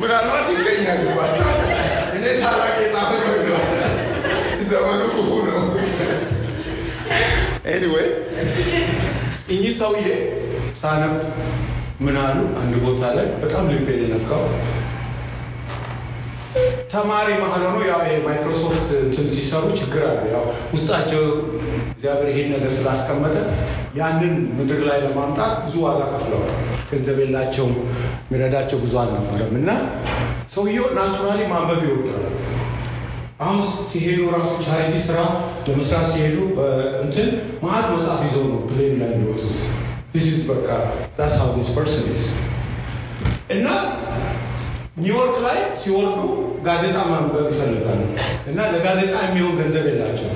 ምናልባት ይገኛል but እኔ ሳላቅ የጻፈ ሰው ይሆናል። ዘመኑ ክፉ ነው። Anyway እኚህ ሰውዬ ሳነብ ምን አሉ? አንድ ቦታ ላይ በጣም ልቤን የነካው ተማሪ መሀል ሆኖ ያው ማይክሮሶፍት እንትን ሲሰሩ ችግር አለ። ያው ውስጣቸው እግዚአብሔር ይሄን ነገር ስላስቀመጠ ያንን ምድር ላይ ለማምጣት ብዙ ዋጋ ከፍለዋል። ገንዘብ የላቸውም፣ የሚረዳቸው ብዙ አልነበረም እና ሰውየው naturally ማንበብ ይወዳል። አሁን ሲሄዱ ራሱ charity ስራ ለመስራት ሲሄዱ እንትን ማአት መጽሐፍ ይዘው ነው plane ላይ የሚወጡት። is በቃ that's how this person is እና ኒውዮርክ ላይ ሲወርዱ ጋዜጣ ማንበብ ይፈልጋሉ እና ለጋዜጣ የሚሆን ገንዘብ የላቸው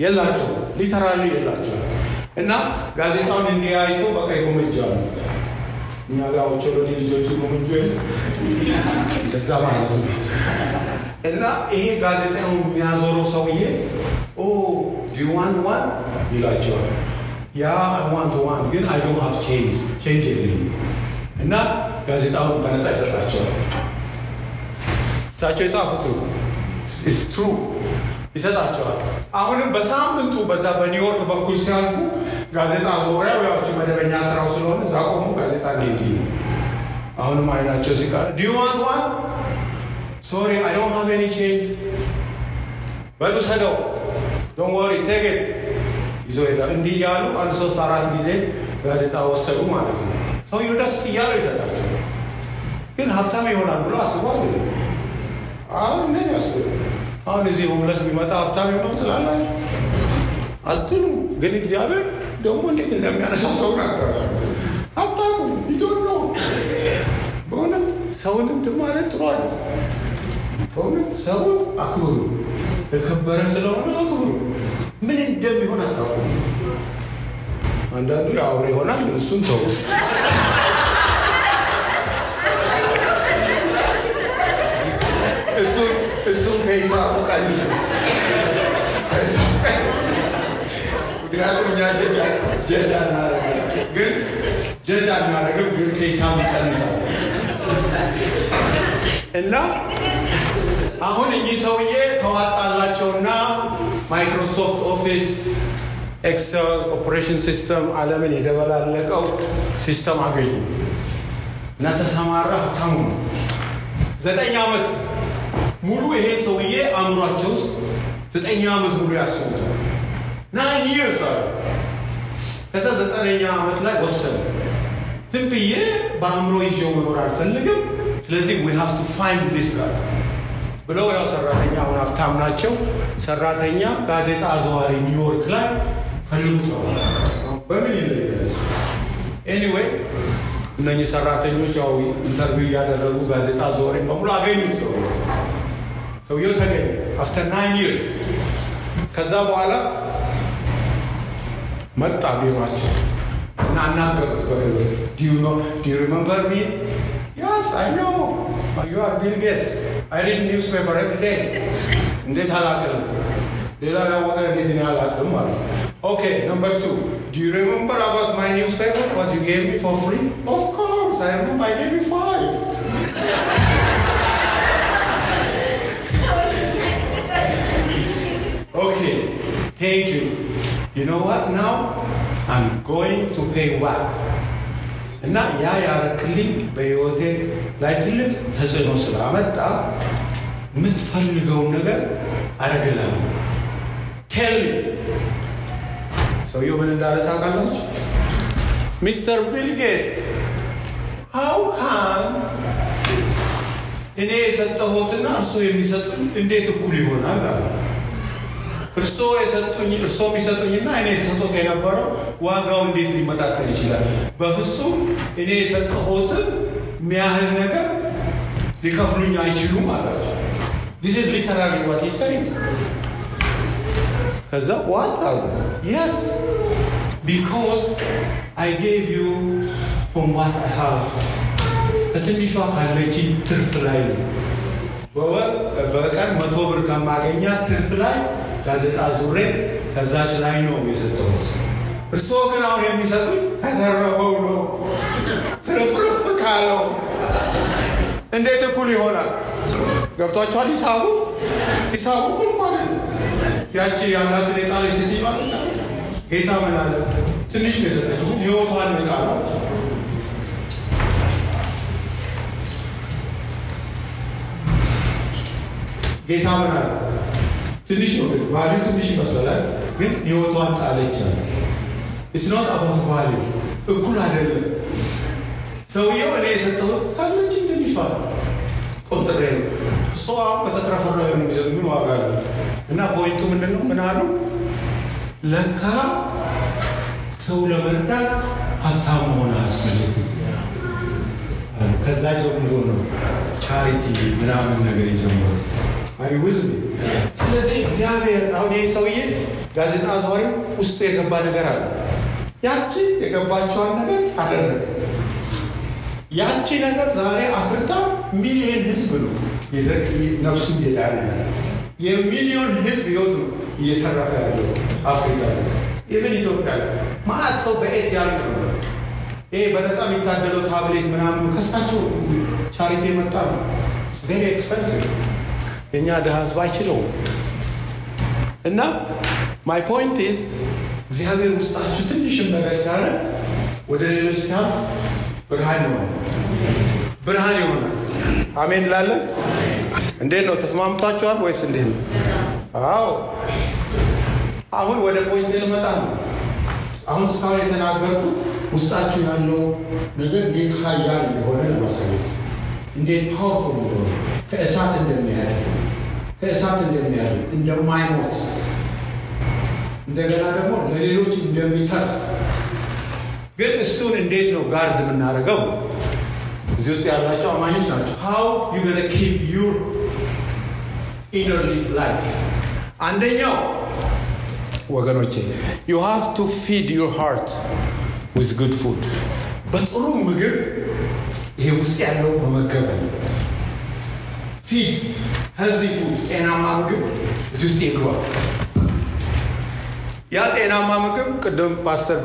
የላቸው literally የላቸው እና ጋዜጣውን እንዲያይቶ በቃ ይጎመጃሉ። እኛ ጋር ኦቾሎኒ ልጆቹ ጎመጆ እንደዛ ማለት ነው። እና ይሄ ጋዜጣውን የሚያዞረው ሰውዬ oh do you want one? ይላቸዋል። yeah I want one ግን I don't have change። change የለኝም እና ጋዜጣውን በነፃ ይሰጣቸዋል። እሳቸው የጻፉት true ይሰጣቸዋል። አሁንም በሳምንቱ በዛ በኒውዮርክ በኩል ሲያልፉ ጋዜጣ ዞሪያው ያዎች መደበኛ ስራው ስለሆነ እዛ ቆሙ ጋዜጣ እንዲ አሁንም አይናቸው ሲቀር do you want one sorry I don't have any change በሉ ሰደው don't worry take ይዞ ሄዳል። እንዲህ እያሉ አንድ ሶስት አራት ጊዜ ጋዜጣ ወሰዱ ማለት ነው። ሰውየው ደስ እያለው ይሰጣቸው፣ ግን ሀብታም ይሆናል ብሎ አስቦ አይደለም። አሁን ምን ያስብ አሁን እዚህ ሆምለስ ቢመጣ ሀብታም ይሆናል ትላላችሁ አትሉም። ግን እግዚአብሔር ደግሞ እንዴት እንደሚያነሳው ሰውን አታውቁም። ይዶን ነው በእውነት ሰውን እንትን ማለት ጥሩ በእውነት ሰውን አክብሩ፣ የከበረ ስለሆነ አክብሩ። ምን እንደሚሆን አታውቁም። አንዳንዱ የአውሬ ይሆናል፣ ግን እሱን ተውት። እሱም ከሂሳቡ ቀንሱ። ምክንያቱም እኛ ጀጃ እናደርግም፣ ግን ጀጃ እናደርግም፣ ግን ከሂሳቡ ይቀንሳል እና አሁን እኚህ ሰውዬ ተዋጣላቸውና Microsoft Office Excel operation system ዓለምን የደበላለቀው system አገኙ እና ተሰማራ። ሀብታሙ ነው። ዘጠኝ ዓመት ሙሉ ይሄ ሰውዬ አእምሯቸው ውስጥ ዘጠኝ ዓመት ሙሉ ያስቡት nine years አሉ። ከዛ ዘጠነኛ ዓመት ላይ ወሰኑ። ዝም ብዬ በአእምሮ ይዤው መኖር አልፈልግም፣ ስለዚህ we have to find this guy ብለው ያው ሰራተኛ አሁን ሀብታም ናቸው። ሰራተኛ ጋዜጣ አዘዋሪ ኒውዮርክ ላይ ፈልጉ ተባለ። በምን ይለያል? anyway እነኚህ ሰራተኞች ያው interview እያደረጉ ጋዜጣ አዘዋሪ በሙሉ አገኙት። ሰው ሰውየው ተገኘ after nine years። ከዛ በኋላ መጣ ቢሯቸው እና አናገሩት በክብር do you know do you remember me yes I know you are Bill Gates I read newspaper every day እንዴት አላውቅም ሌላ ያወቀ እንዴት እኔ አላውቅም ማለት okay number two do you remember about my newspaper what you gave me for free of course I remember I gave you five okay thank you you know what now I'm going to pay back እና ያ ያረክልኝ በህይወቴ ላይ ትልቅ ተጽዕኖ ስላመጣ የምትፈልገውን ነገር አረግልሃለሁ። tell ሰውየው ምን እንዳለ ታውቃላችሁ? Mister Bill Gate how can እኔ የሰጠሁትና እርስዎ የሚሰጡኝ እንዴት እኩል ይሆናል አለ። እርስዎ የሰጡኝ እርስዎ የሚሰጡኝና እኔ የሰጡት የነበረው ዋጋው እንዴት ሊመጣጠል ይችላል? በፍጹም እኔ የሰጠሁትን የሚያህል ነገር ሊከፍሉኝ አይችሉም አላቸው። this is literally what ከዛ what አሉ yes because I gave you from what I have ከትንሿ ካለችኝ ትርፍ ላይ ነው በቀን መቶ ብር ከማገኛት ትርፍ ላይ ጋዜጣ ዙሬ ከዛች ላይ ነው የሰጠሁት። እርስዎ ግን አሁን የሚሰጡኝ ከተረፈው ነው፣ ትርፍርፍ ካለው እንዴት እኩል ይሆናል? ገብቷችኋል? ሂሳቡ ሂሳቡ እኩል ያቺ ያላትን የጣለች ሴትዮዋ ጌታ ምን አለ? ትንሽ ነው የሰጠችው፣ ግን ህይወቷን ነው የጣለችው። ጌታ ምን አለ? ትንሽ ነው ግን value ትንሽ ይመስላል፣ ግን ህይወቷን ጣለች አለ። it's not value እኩል አይደለም። ሰውየው እኔ የሰጠሁት ካለችን ትንሿ ቆጥሬ ነው። እሷ ከተትረፈረፈ ምን ዋጋ አለ? እና ፖይንቱ ምንድን ነው? ምን አሉ? ለካ ሰው ለመርዳት ሀብታም መሆን አያስፈልግም። ከዛ ጀምሮ ነው ቻሪቲ ምናምን ነገር የጀመሩት። አሪ ውዝብ ስለዚህ እግዚአብሔር አሁን ይህ ሰውዬ ጋዜጣ አዟሪው ውስጡ የገባ ነገር አለ። ያቺ የገባቸዋን ነገር አደረገ። ያቺ ነገር ዛሬ አፍርታ ሚሊዮን ህዝብ ነው ነፍሱ እየዳነ ያለ የሚሊዮን ህዝብ ህይወት ነው እየተረፈ ያለው አፍሪካ ላይ even ኢትዮጵያ ላይ ማአት ሰው በኤት ያልቅ ነበር። ይሄ በነፃ የሚታደለው ታብሌት ምናምን ከሳቸው charity የመጣ ነው። very expensive የእኛ ድሃ ህዝብ አይችለው እና my point is እግዚአብሔር ውስጣችሁ ትንሽም ነገር ሲያለ ወደ ሌሎች ሲያልፍ ብርሃን ይሆናል፣ ብርሃን ይሆናል። አሜን ላለን እንዴት ነው ተስማምታችኋል ወይስ እንዴት ነው? አዎ አሁን ወደ point ልመጣ ነው። አሁን እስካሁን የተናገርኩት ውስጣችሁ ያለው ነገር እንዴት ኃያል እንደሆነ ለማሳየት እንዴት powerful እንደሆነ ከእሳት እንደሚያድ ከእሳት እንደሚያድ እንደማይሞት እንደገና ደግሞ ለሌሎች እንደሚተርፍ ግን እሱን እንዴት ነው guard የምናደርገው? እዚህ ውስጥ ያላቸው አማኞች ናቸው። how you gonna keep your innerly life አንደኛው ወገኖቼ you have to feed your heart with good food በጥሩ ምግብ ይሄ ውስጥ ያለው መመገብ አለ። feed healthy food ጤናማ ምግብ እዚህ ውስጥ ይግባ። ያ ጤናማ ምግብ ቅድም ፓስተር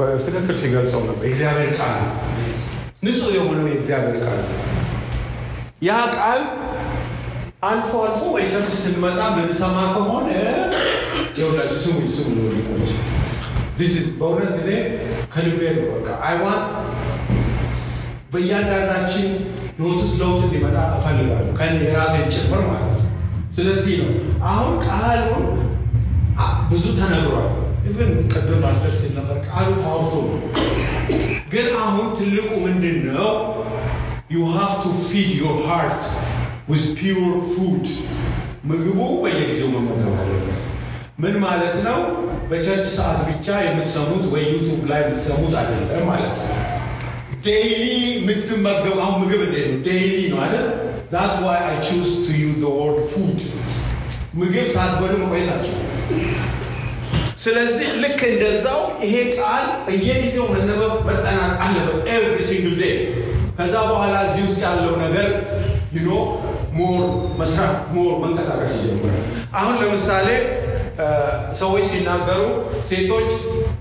በትክክል ሲገልጸው ነበር። የእግዚአብሔር ቃል ንጹህ የሆነው የእግዚአብሔር ቃል ያ ቃል አልፎ አልፎ ወይ church ስንመጣ ምንሰማ ከሆነ የሁላችሁ ስሙ ስሙ ወንድሞች በእውነት እኔ ከልቤ ነው። በቃ I want በእያንዳንዳችን ህይወት ውስጥ ለውጥ እንዲመጣ እፈልጋለሁ ከኔ የራሴን ጭምር ማለት ነው። ስለዚህ ነው አሁን ቃሉን ብዙ ተነግሯል። even ቅድም ፓስተር ሲል ነበር ቃሉ powerful ነው። ግን አሁን ትልቁ ነው? you have to feed your heart with pure food። ምግቡ በየጊዜው መመገብ አለበት። ምን ማለት ነው? በ church ሰዓት ብቻ የምትሰሙት ወይ ዩቱብ ላይ የምትሰሙት አይደለም ማለት ነው። daily የምትመገብ አሁን ምግብ እንዴት ነው? daily ነው አይደል? that's why I choose to use the word food። ምግብ ሳትበሉ መቆየታቸው ስለዚህ ልክ እንደዛው ይሄ ቃል በየጊዜው መነበብ መጠናት አለበት every single day። ከዛ በኋላ እዚህ ውስጥ ያለው ነገር you know more መስራት more መንቀሳቀስ ይጀምራል። አሁን ለምሳሌ ሰዎች ሲናገሩ ሴቶች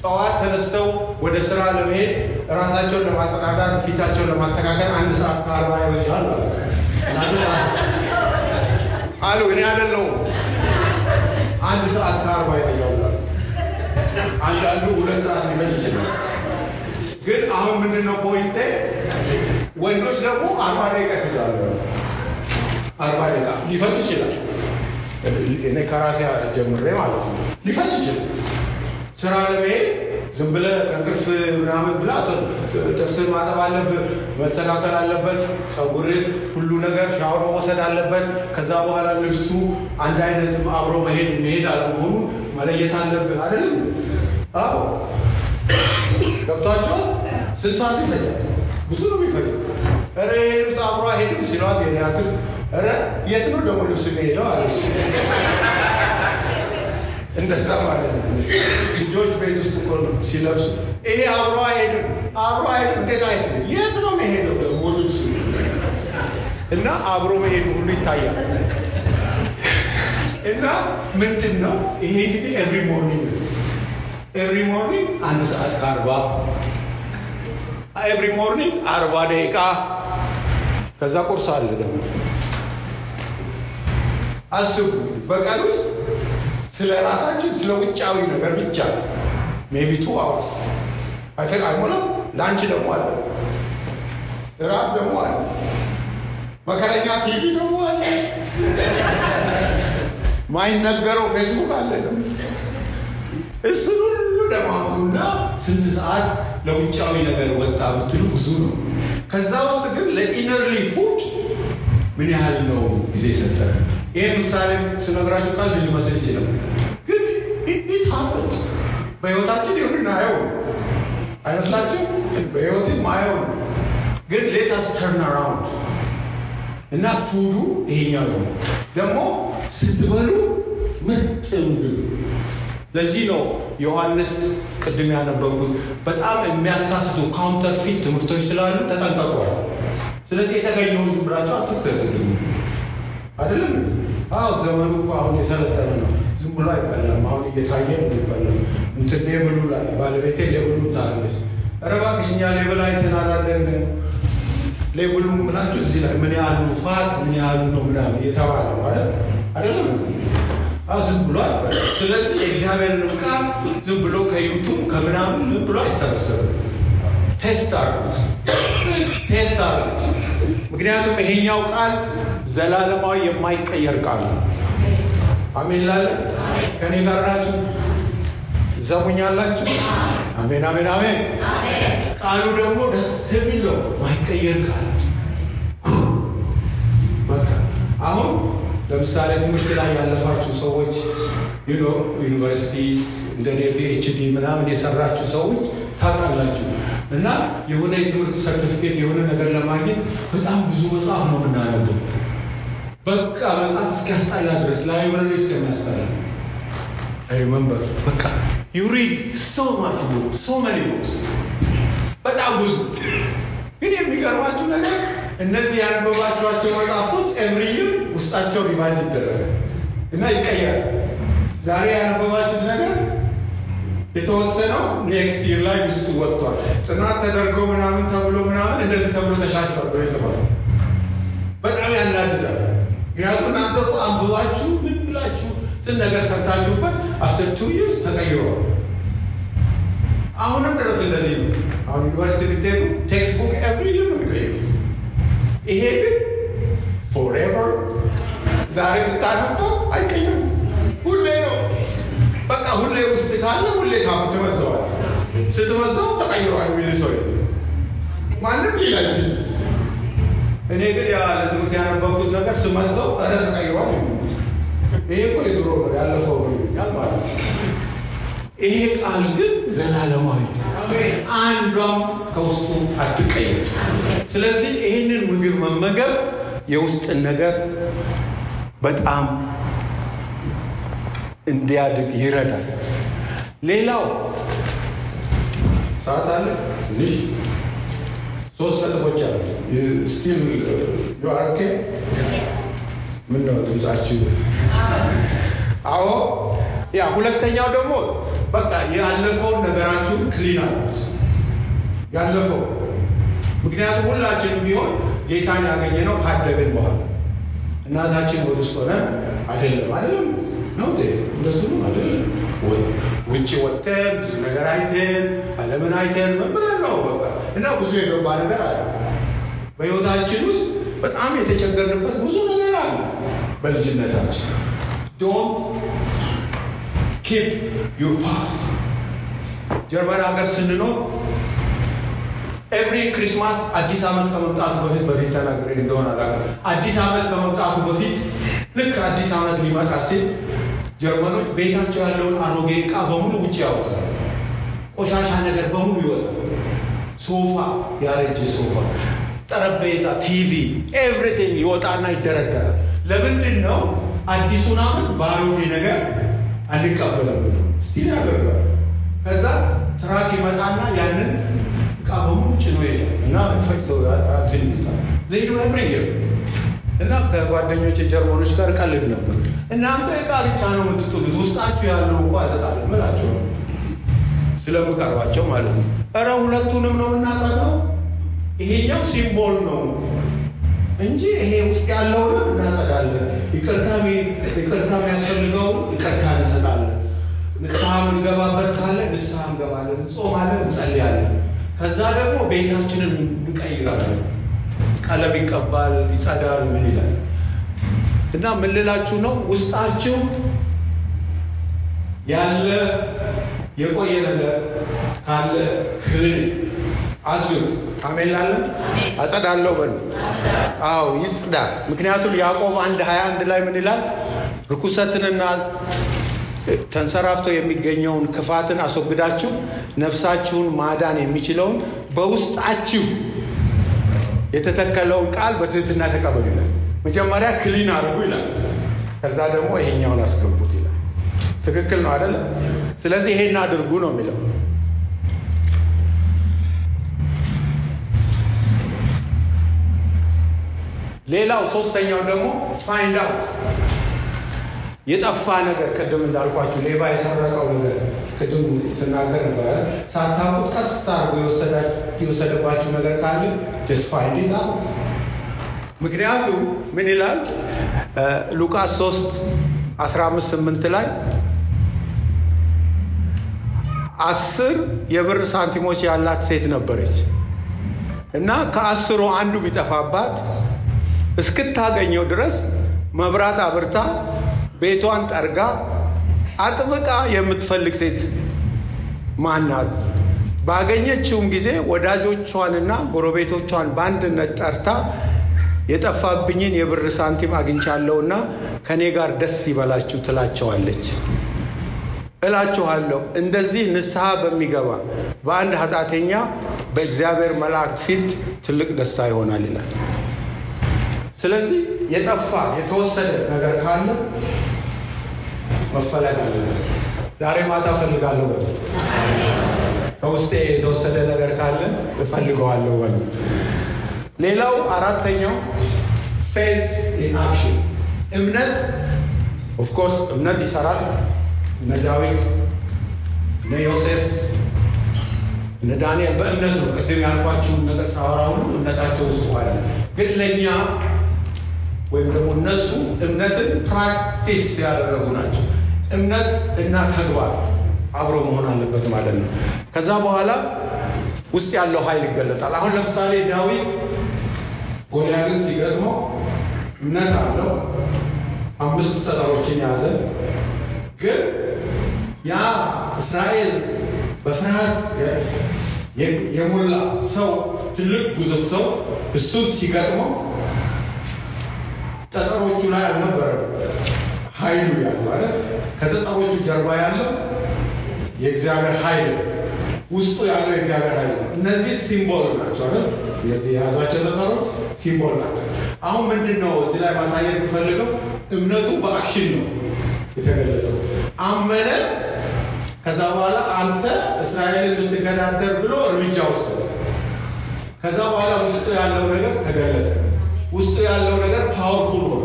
ጠዋት ተነስተው ወደ ስራ ለመሄድ ራሳቸውን ለማጸዳዳት ፊታቸውን ለማስተካከል አንድ ሰዓት ከአርባ ይወስዳል አሉ። እኔ አይደለሁም አንድ ሰዓት ከአርባ ይፈጃል። አንዳንዱ ሁለት ሰዓት ሊፈጅ ይችላል። ግን አሁን ምንድነው ፖይንቴ? ወንዶች ደግሞ አርባ ደቂቃ ይፈጃሉ። አርባ ደቂቃ ሊፈጅ ይችላል። እኔ ከራሴ ጀምሬ ማለት ነው ሊፈጅ ይችላል። ስራ ለመሄድ ዝም ብለህ ከእንቅልፍ ምናምን ብላ ጥርስን ማጠብ አለብህ፣ መስተካከል አለበት፣ ፀጉር፣ ሁሉ ነገር ሻወር መወሰድ አለበት። ከዛ በኋላ ልብሱ አንድ አይነት አብሮ መሄድ መሄድ አለመሆኑ መለየት አለብህ። አይደለም? አዎ ገብቷቸዋል። ስንት ሰዓት ይፈጃል? ብዙ ነው የሚፈጀው። ይሄ ልብስ አብሮ አይሄድም ሲሏት የኔ አክስት ኧረ የት ነው ደግሞ ልብስ የሚሄደው አለች። እንደዛ ማለት ነው። ልጆች ቤት ውስጥ እኮ ነው ሲለብሱ ይሄ አብሮ አይሄድም፣ አብሮ አይሄድም። እንዴት አይሄድም? የት ነው የሚሄደው ደግሞ ልብሱ? እና አብሮ መሄዱ ሁሉ ይታያል። እና ምንድን ነው ይሄ እንግዲህ every morning every morning አንድ ሰዓት ከአርባ every morning አርባ ደቂቃ ከዛ ቁርስ አለ ደግሞ አስቡ በቀን ውስጥ ስለ ራሳችን ስለ ውጫዊ ነገር ብቻ maybe two hours አይፈቅ አይሞላም። ለ lunch ደግሞ አለ፣ እራት ደግሞ አለ፣ መከረኛ ቲቪ ደግሞ አለ። ማይነገረው ፌስቡክ አለ ደግሞ እሱን ሁሉ ለማሙሉና ስንት ሰዓት ለውጫዊ ነገር ወጣ ብትሉ ብዙ ነው። ከዛ ውስጥ ግን ለ innerly food ምን ያህል ነው ጊዜ ሰጠ? ይህ ምሳሌ ስነግራችሁ ቀልድ ሊመስል ይችላል፣ ግን it happen በህይወታችን የምናየው አይመስላችሁም? በህይወት ማየው ነው። ግን let us turn around እና food ኡ ይሄኛው ነው ደግሞ ስትበሉ ምርጥ ምግብ ለዚህ ነው ዮሐንስ ቅድም ያነበብኩት በጣም የሚያሳስቱ counterfeit ትምህርቶች ስላሉ ተጠንቀቋል። ስለዚህ የተገኘውን ዝም ብላችሁ አትክተትልኝ። አይደለም አዎ፣ ዘመኑ እኮ አሁን የሰለጠነ ነው። ዝም ብሎ አይበላም። አሁን እየታየ ነው የሚበላው። እንትን label ኡ ላይ ባለቤቴ label ኡ ታያለች። ኧረ እባክሽ እኛ label አይተን አላደርግም። label ኡ ብላችሁ እዚህ ላይ ምን ያህሉ fat ምን ያህሉ ነው ምናምን እየተባለ ማለት አይደለም ዝም ብሎ አይበላም። ስለዚህ የእግዚአብሔርን ቃል ዝም ብሎ ከዩቱብ ከምናምን ዝም ብሎ አይሰበሰብም። test አድርጉት፣ test አድርጉት። ምክንያቱም ይሄኛው ቃል ዘላለማዊ የማይቀየር ቃል ነው። አሜን ላለ ከኔ ጋር ናችሁ? ትሰሙኛላችሁ? አሜን አሜን አሜን። ቃሉ ደግሞ ደስ የሚል ነው፣ ማይቀየር ቃል ለምሳሌ ትምህርት ላይ ያለፋችሁ ሰዎች ዩኒቨርሲቲ እንደ PhD ምናምን የሰራችሁ ሰዎች ታውቃላችሁ። እና የሆነ የትምህርት ሰርቲፊኬት የሆነ ነገር ለማግኘት በጣም ብዙ መጽሐፍ ነው የምናነበው። በቃ መጽሐፍ እስኪያስጠላ ድረስ library እስከሚያስጠላ remember በቃ you read so much book so many books በጣም ብዙ። ግን የሚገርማችሁ ነገር እነዚህ ያነበባችኋቸው መጽሐፍቶች every year ውስጣቸው revise ይደረጋል እና ይቀየራል። ዛሬ ያነበባችሁት ነገር የተወሰነው next year ላይ ውስጥ ወጥቷል። ጥናት ተደርጎ ምናምን ተብሎ ምናምን እንደዚህ ተብሎ ተሻሽሏል ብሎ ይጽፋል። በጣም ያናድዳል። ምክንያቱም እናንተ እኮ አንብባችሁ ምን ብላችሁ ስንት ነገር ሰርታችሁበት after two years ተቀይሯል። አሁንም ድረስ እንደዚህ ነው። አሁን ዩኒቨርሲቲ ብትሄዱ text book every year ነው የሚቀይሩት። ይሄ ግን forever ዛሬ ብታነበው አይቀየሩም። ሁሌ ነው በቃ ሁሌ ውስጥ ካለ ሁሌ time ትመዘዋል። ስትመዘው ተቀይሯል የሚል ሰው ማንም ሊላችን እኔ ግን ለትምህርት ያነበብኩት ነገር ስመዘው እረ ተቀይሯል ይሄ እኮ የድሮ ነው ያለፈው ነው ይሉኛል ማለት ነው። ይሄ ቃል ግን ዘላለማዊ አንዷም ከውስጡ አትቀየር። ስለዚህ ይህንን ምግብ መመገብ የውስጥን ነገር በጣም እንዲያድግ ይረዳል። ሌላው ሰዓት አለ ትንሽ ሶስት ነጥቦች አሉ። still you're OK ምን ነው ድምፃችሁ? አዎ ያ ሁለተኛው ደግሞ በቃ ያለፈውን ነገራችሁን clean አልኩት። ያለፈው ምክንያቱም ሁላችንም ቢሆን ጌታን ያገኘነው ካደግን በኋላ እናታችን ሆድ ውስጥ ሆነን አይደለም አይደለም ነው እንደሱ ነው አይደለም። ውጭ ወጥተን ብዙ ነገር አይተን ዓለምን አይተን ብለን ነው? በቃ እና ብዙ የገባ ነገር አለ። በህይወታችን ውስጥ በጣም የተቸገርንበት ብዙ ነገር አለ። በልጅነታችን don't keep your past። ጀርመን ሀገር ስንኖር every Christmas አዲስ ዓመት ከመምጣቱ በፊት በፊት ተናግሬ እንደሆነ አላውቅም። አዲስ ዓመት ከመምጣቱ በፊት ልክ አዲስ ዓመት ሊመጣ ሲል ጀርመኖች ቤታቸው ያለውን አሮጌ ዕቃ በሙሉ ውጭ ያወጣል። ቆሻሻ ነገር በሙሉ ይወጣል። ሶፋ፣ ያረጀ ሶፋ፣ ጠረጴዛ፣ TV everything ይወጣና ይደረደራል። ለምንድን ነው አዲሱን ዓመት በአሮጌ ነገር አንቀበልም still ያደርጋል። ከዛ truck ይመጣና ያንን በሙሉ ጭኖ ይሄዳል እና ዘይዱ እና ከጓደኞች ጀርመኖች ጋር ቀልድ ነበር። እናንተ ዕቃ ብቻ ነው የምትጥሉት፣ ውስጣችሁ ያለው እንኳ ያጠጣል ምላቸው ስለምቀርባቸው ማለት ነው። እረ ሁለቱንም ነው የምናጸዳው። ይሄኛው ሲምቦል ነው እንጂ ይሄ ውስጥ ያለውን እናጸዳለን። ይቅርታ ይቅርታ የሚያስፈልገው ይቅርታ እንሰጣለን። ንስሐ የምንገባበት ካለ ንስሐ እንገባለን፣ እንጾማለን፣ እንጸልያለን። ከዛ ደግሞ ቤታችንን እንቀይራለን። ቀለም ይቀባል፣ ይጸዳል፣ ምን ይላል። እና ምን ልላችሁ ነው ውስጣችሁ ያለ የቆየ ነገር ካለ ክሊኒክ አስዱት። አሜን ላለን አጸዳለሁ በሉ። አዎ ይጽዳ። ምክንያቱም ያዕቆብ አንድ 21 ላይ ምን ይላል? ርኩሰትንና ተንሰራፍቶ የሚገኘውን ክፋትን አስወግዳችሁ ነፍሳችሁን ማዳን የሚችለውን በውስጣችሁ የተተከለውን ቃል በትህትና ተቀበሉ ይላል። መጀመሪያ ክሊን አድርጉ ይላል። ከዛ ደግሞ ይሄኛውን አስገቡት ይላል። ትክክል ነው አይደለም? ስለዚህ ይሄን አድርጉ ነው የሚለው። ሌላው ሶስተኛው ደግሞ find out የጠፋ ነገር ቅድም እንዳልኳችሁ ሌባ የሰረቀው ነገር ቅድም ስናገር አይደል? ሳታውቁት ቀስ አድርጎ የወሰደባችሁ ነገር ካለ it out። ምክንያቱም ምን ይላል ሉቃስ 3 15 8 ላይ አስር የብር ሳንቲሞች ያላት ሴት ነበረች እና ከአስሩ አንዱ ቢጠፋባት እስክታገኘው ድረስ መብራት አብርታ ቤቷን ጠርጋ አጥብቃ የምትፈልግ ሴት ማናት? ባገኘችውም ጊዜ ወዳጆቿንና ጎረቤቶቿን በአንድነት ጠርታ የጠፋብኝን የብር ሳንቲም አግኝቻለሁና ከእኔ ጋር ደስ ይበላችሁ ትላቸዋለች። እላችኋለሁ እንደዚህ ንስሐ በሚገባ በአንድ ኃጢአተኛ በእግዚአብሔር መላእክት ፊት ትልቅ ደስታ ይሆናል ይላል። ስለዚህ የጠፋ የተወሰደ ነገር ካለ መፈለግ አለበት። ዛሬ ማታ እፈልጋለሁ በ ከውስጤ የተወሰደ ነገር ካለ እፈልገዋለሁ በ ሌላው አራተኛው faith in action እምነት of course እምነት ይሰራል። እነ ዳዊት እነ ዮሴፍ እነ ዳንኤል በእምነት ነው። ቅድም ያልኳችሁን ነገር ሳወራ ሁሉ እምነታቸው ውስጥ አለ። ግን ለእኛ ወይም ደግሞ እነሱ እምነትን practice ያደረጉ ናቸው። እምነት እና ተግባር አብሮ መሆን አለበት ማለት ነው። ከዛ በኋላ ውስጥ ያለው ኃይል ይገለጣል። አሁን ለምሳሌ ዳዊት ጎልያድን ሲገጥመው እምነት አለው። አምስት ጠጠሮችን ያዘ። ግን ያ እስራኤል በፍርሃት የሞላ ሰው ትልቅ ግዙፍ ሰው እሱን ሲገጥመው ጠጠሮቹ ላይ አልነበረም ኃይሉ ያለው ከጠጠሮቹ ጀርባ ያለው የእግዚአብሔር ኃይል ውስጡ ያለው የእግዚአብሔር ኃይል ነው። እነዚህ ሲምቦል ናቸው አይደል? እነዚህ የያዛቸው ጠጠሮች symbol ናቸው። አሁን ምንድን ነው እዚህ ላይ ማሳየት የምፈልገው እምነቱ በ action ነው የተገለጠው። አመነ። ከዛ በኋላ አንተ እስራኤልን የምትገዳደር ብሎ እርምጃ ወሰደ። ከዛ በኋላ ውስጡ ያለው ነገር ተገለጠ። ውስጡ ያለው ነገር powerful ሆነ።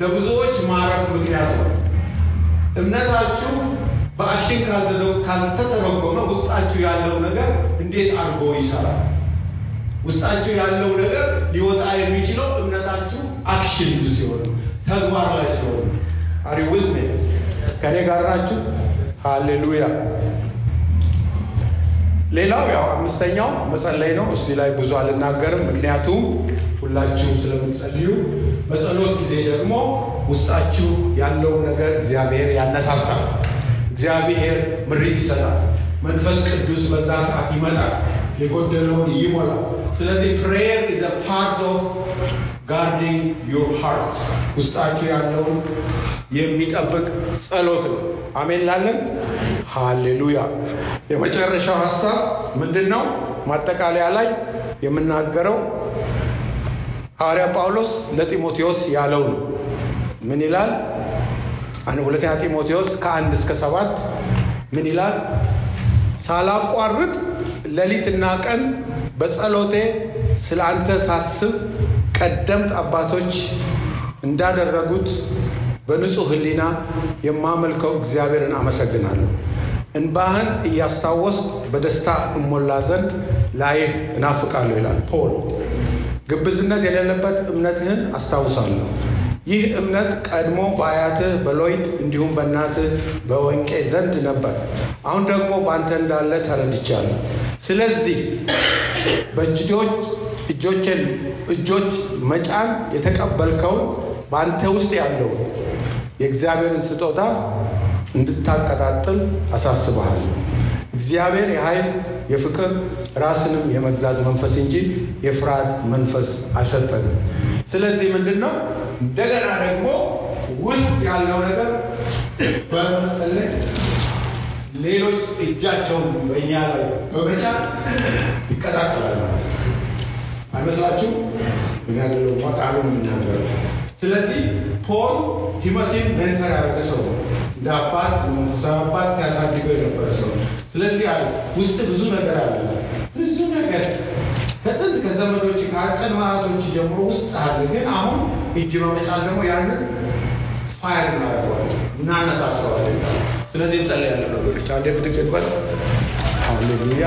ለብዙዎች ማረፍ ምክንያት ሆነ። እምነታችሁ በ action ካልተተረጎመ ውስጣችሁ ያለው ነገር እንዴት አድርጎ ይሰራል? ውስጣችሁ ያለው ነገር ሊወጣ የሚችለው እምነታችሁ አክሽን ሲሆን ተግባር ላይ ሲሆን አሪ ውዝሜ ከኔ ጋር ናችሁ? ሃሌሉያ። ሌላው ያው አምስተኛው መጸለይ ነው። እዚህ ላይ ብዙ አልናገርም፣ ምክንያቱም ሁላችሁ ስለምትጸልዩ። በጸሎት ጊዜ ደግሞ ውስጣችሁ ያለውን ነገር እግዚአብሔር ያነሳሳል። እግዚአብሔር ምሪት ይሰጣል። መንፈስ ቅዱስ በዛ ሰዓት ይመጣል፣ የጎደለውን ይሞላል። ስለዚህ prayer is part of guarding your heart ውስጣችሁ ያለውን የሚጠብቅ ጸሎት ነው። አሜን ላለን ሃሌሉያ። የመጨረሻው ሀሳብ ምንድን ነው? ማጠቃለያ ላይ የምናገረው ሐዋርያ ጳውሎስ ለጢሞቴዎስ ያለው ነው። ምን ይላል? ሁለተኛ ጢሞቴዎስ ከአንድ እስከ ሰባት ምን ይላል? ሳላቋርጥ ሌሊትና ቀን በጸሎቴ ስለ አንተ ሳስብ ቀደምት አባቶች እንዳደረጉት በንጹሕ ሕሊና የማመልከው እግዚአብሔርን አመሰግናለሁ። እንባህን እያስታወስኩ በደስታ እሞላ ዘንድ ላይህ እናፍቃለሁ ይላል ፖል። ግብዝነት የሌለበት እምነትህን አስታውሳለሁ። ይህ እምነት ቀድሞ በአያትህ በሎይድ እንዲሁም በእናትህ በወንቄ ዘንድ ነበር። አሁን ደግሞ በአንተ እንዳለ ተረድቻለሁ። ስለዚህ በእጆች እጆችን እጆች መጫን የተቀበልከውን በአንተ ውስጥ ያለውን የእግዚአብሔርን ስጦታ እንድታቀጣጥል አሳስበሃለሁ። እግዚአብሔር የኃይል የፍቅር ራስንም የመግዛት መንፈስ እንጂ የፍርሃት መንፈስ አልሰጠንም። ስለዚህ ምንድን ነው እንደገና ደግሞ ውስጥ ያለው ነገር ላይ ሌሎች እጃቸውን በእኛ ላይ በመጫን ይቀጣጠላል ማለት ነው። አይመስላችሁም? ምን ያለው ቃሉ የምናገረው። ስለዚህ Paul Timothy ን mentor ያደረገ ሰው ነው። እንደ አባት መንፈሳዊ አባት ሲያሳድገው የነበረ ሰው ነው። ስለዚህ አለ ውስጥ ብዙ ነገር አለ፣ ብዙ ነገር ከጥንት ከዘመዶች ማቶች ጀምሮ ውስጥ አለ። ግን አሁን እጅ በመጫን ደግሞ ያንን ፋይር እናደርገዋለን፣ እናነሳሰዋለን። ስለዚህ እንጸልያለን ነገሮች አንዴ ብትገጥበል ሃሌሉያ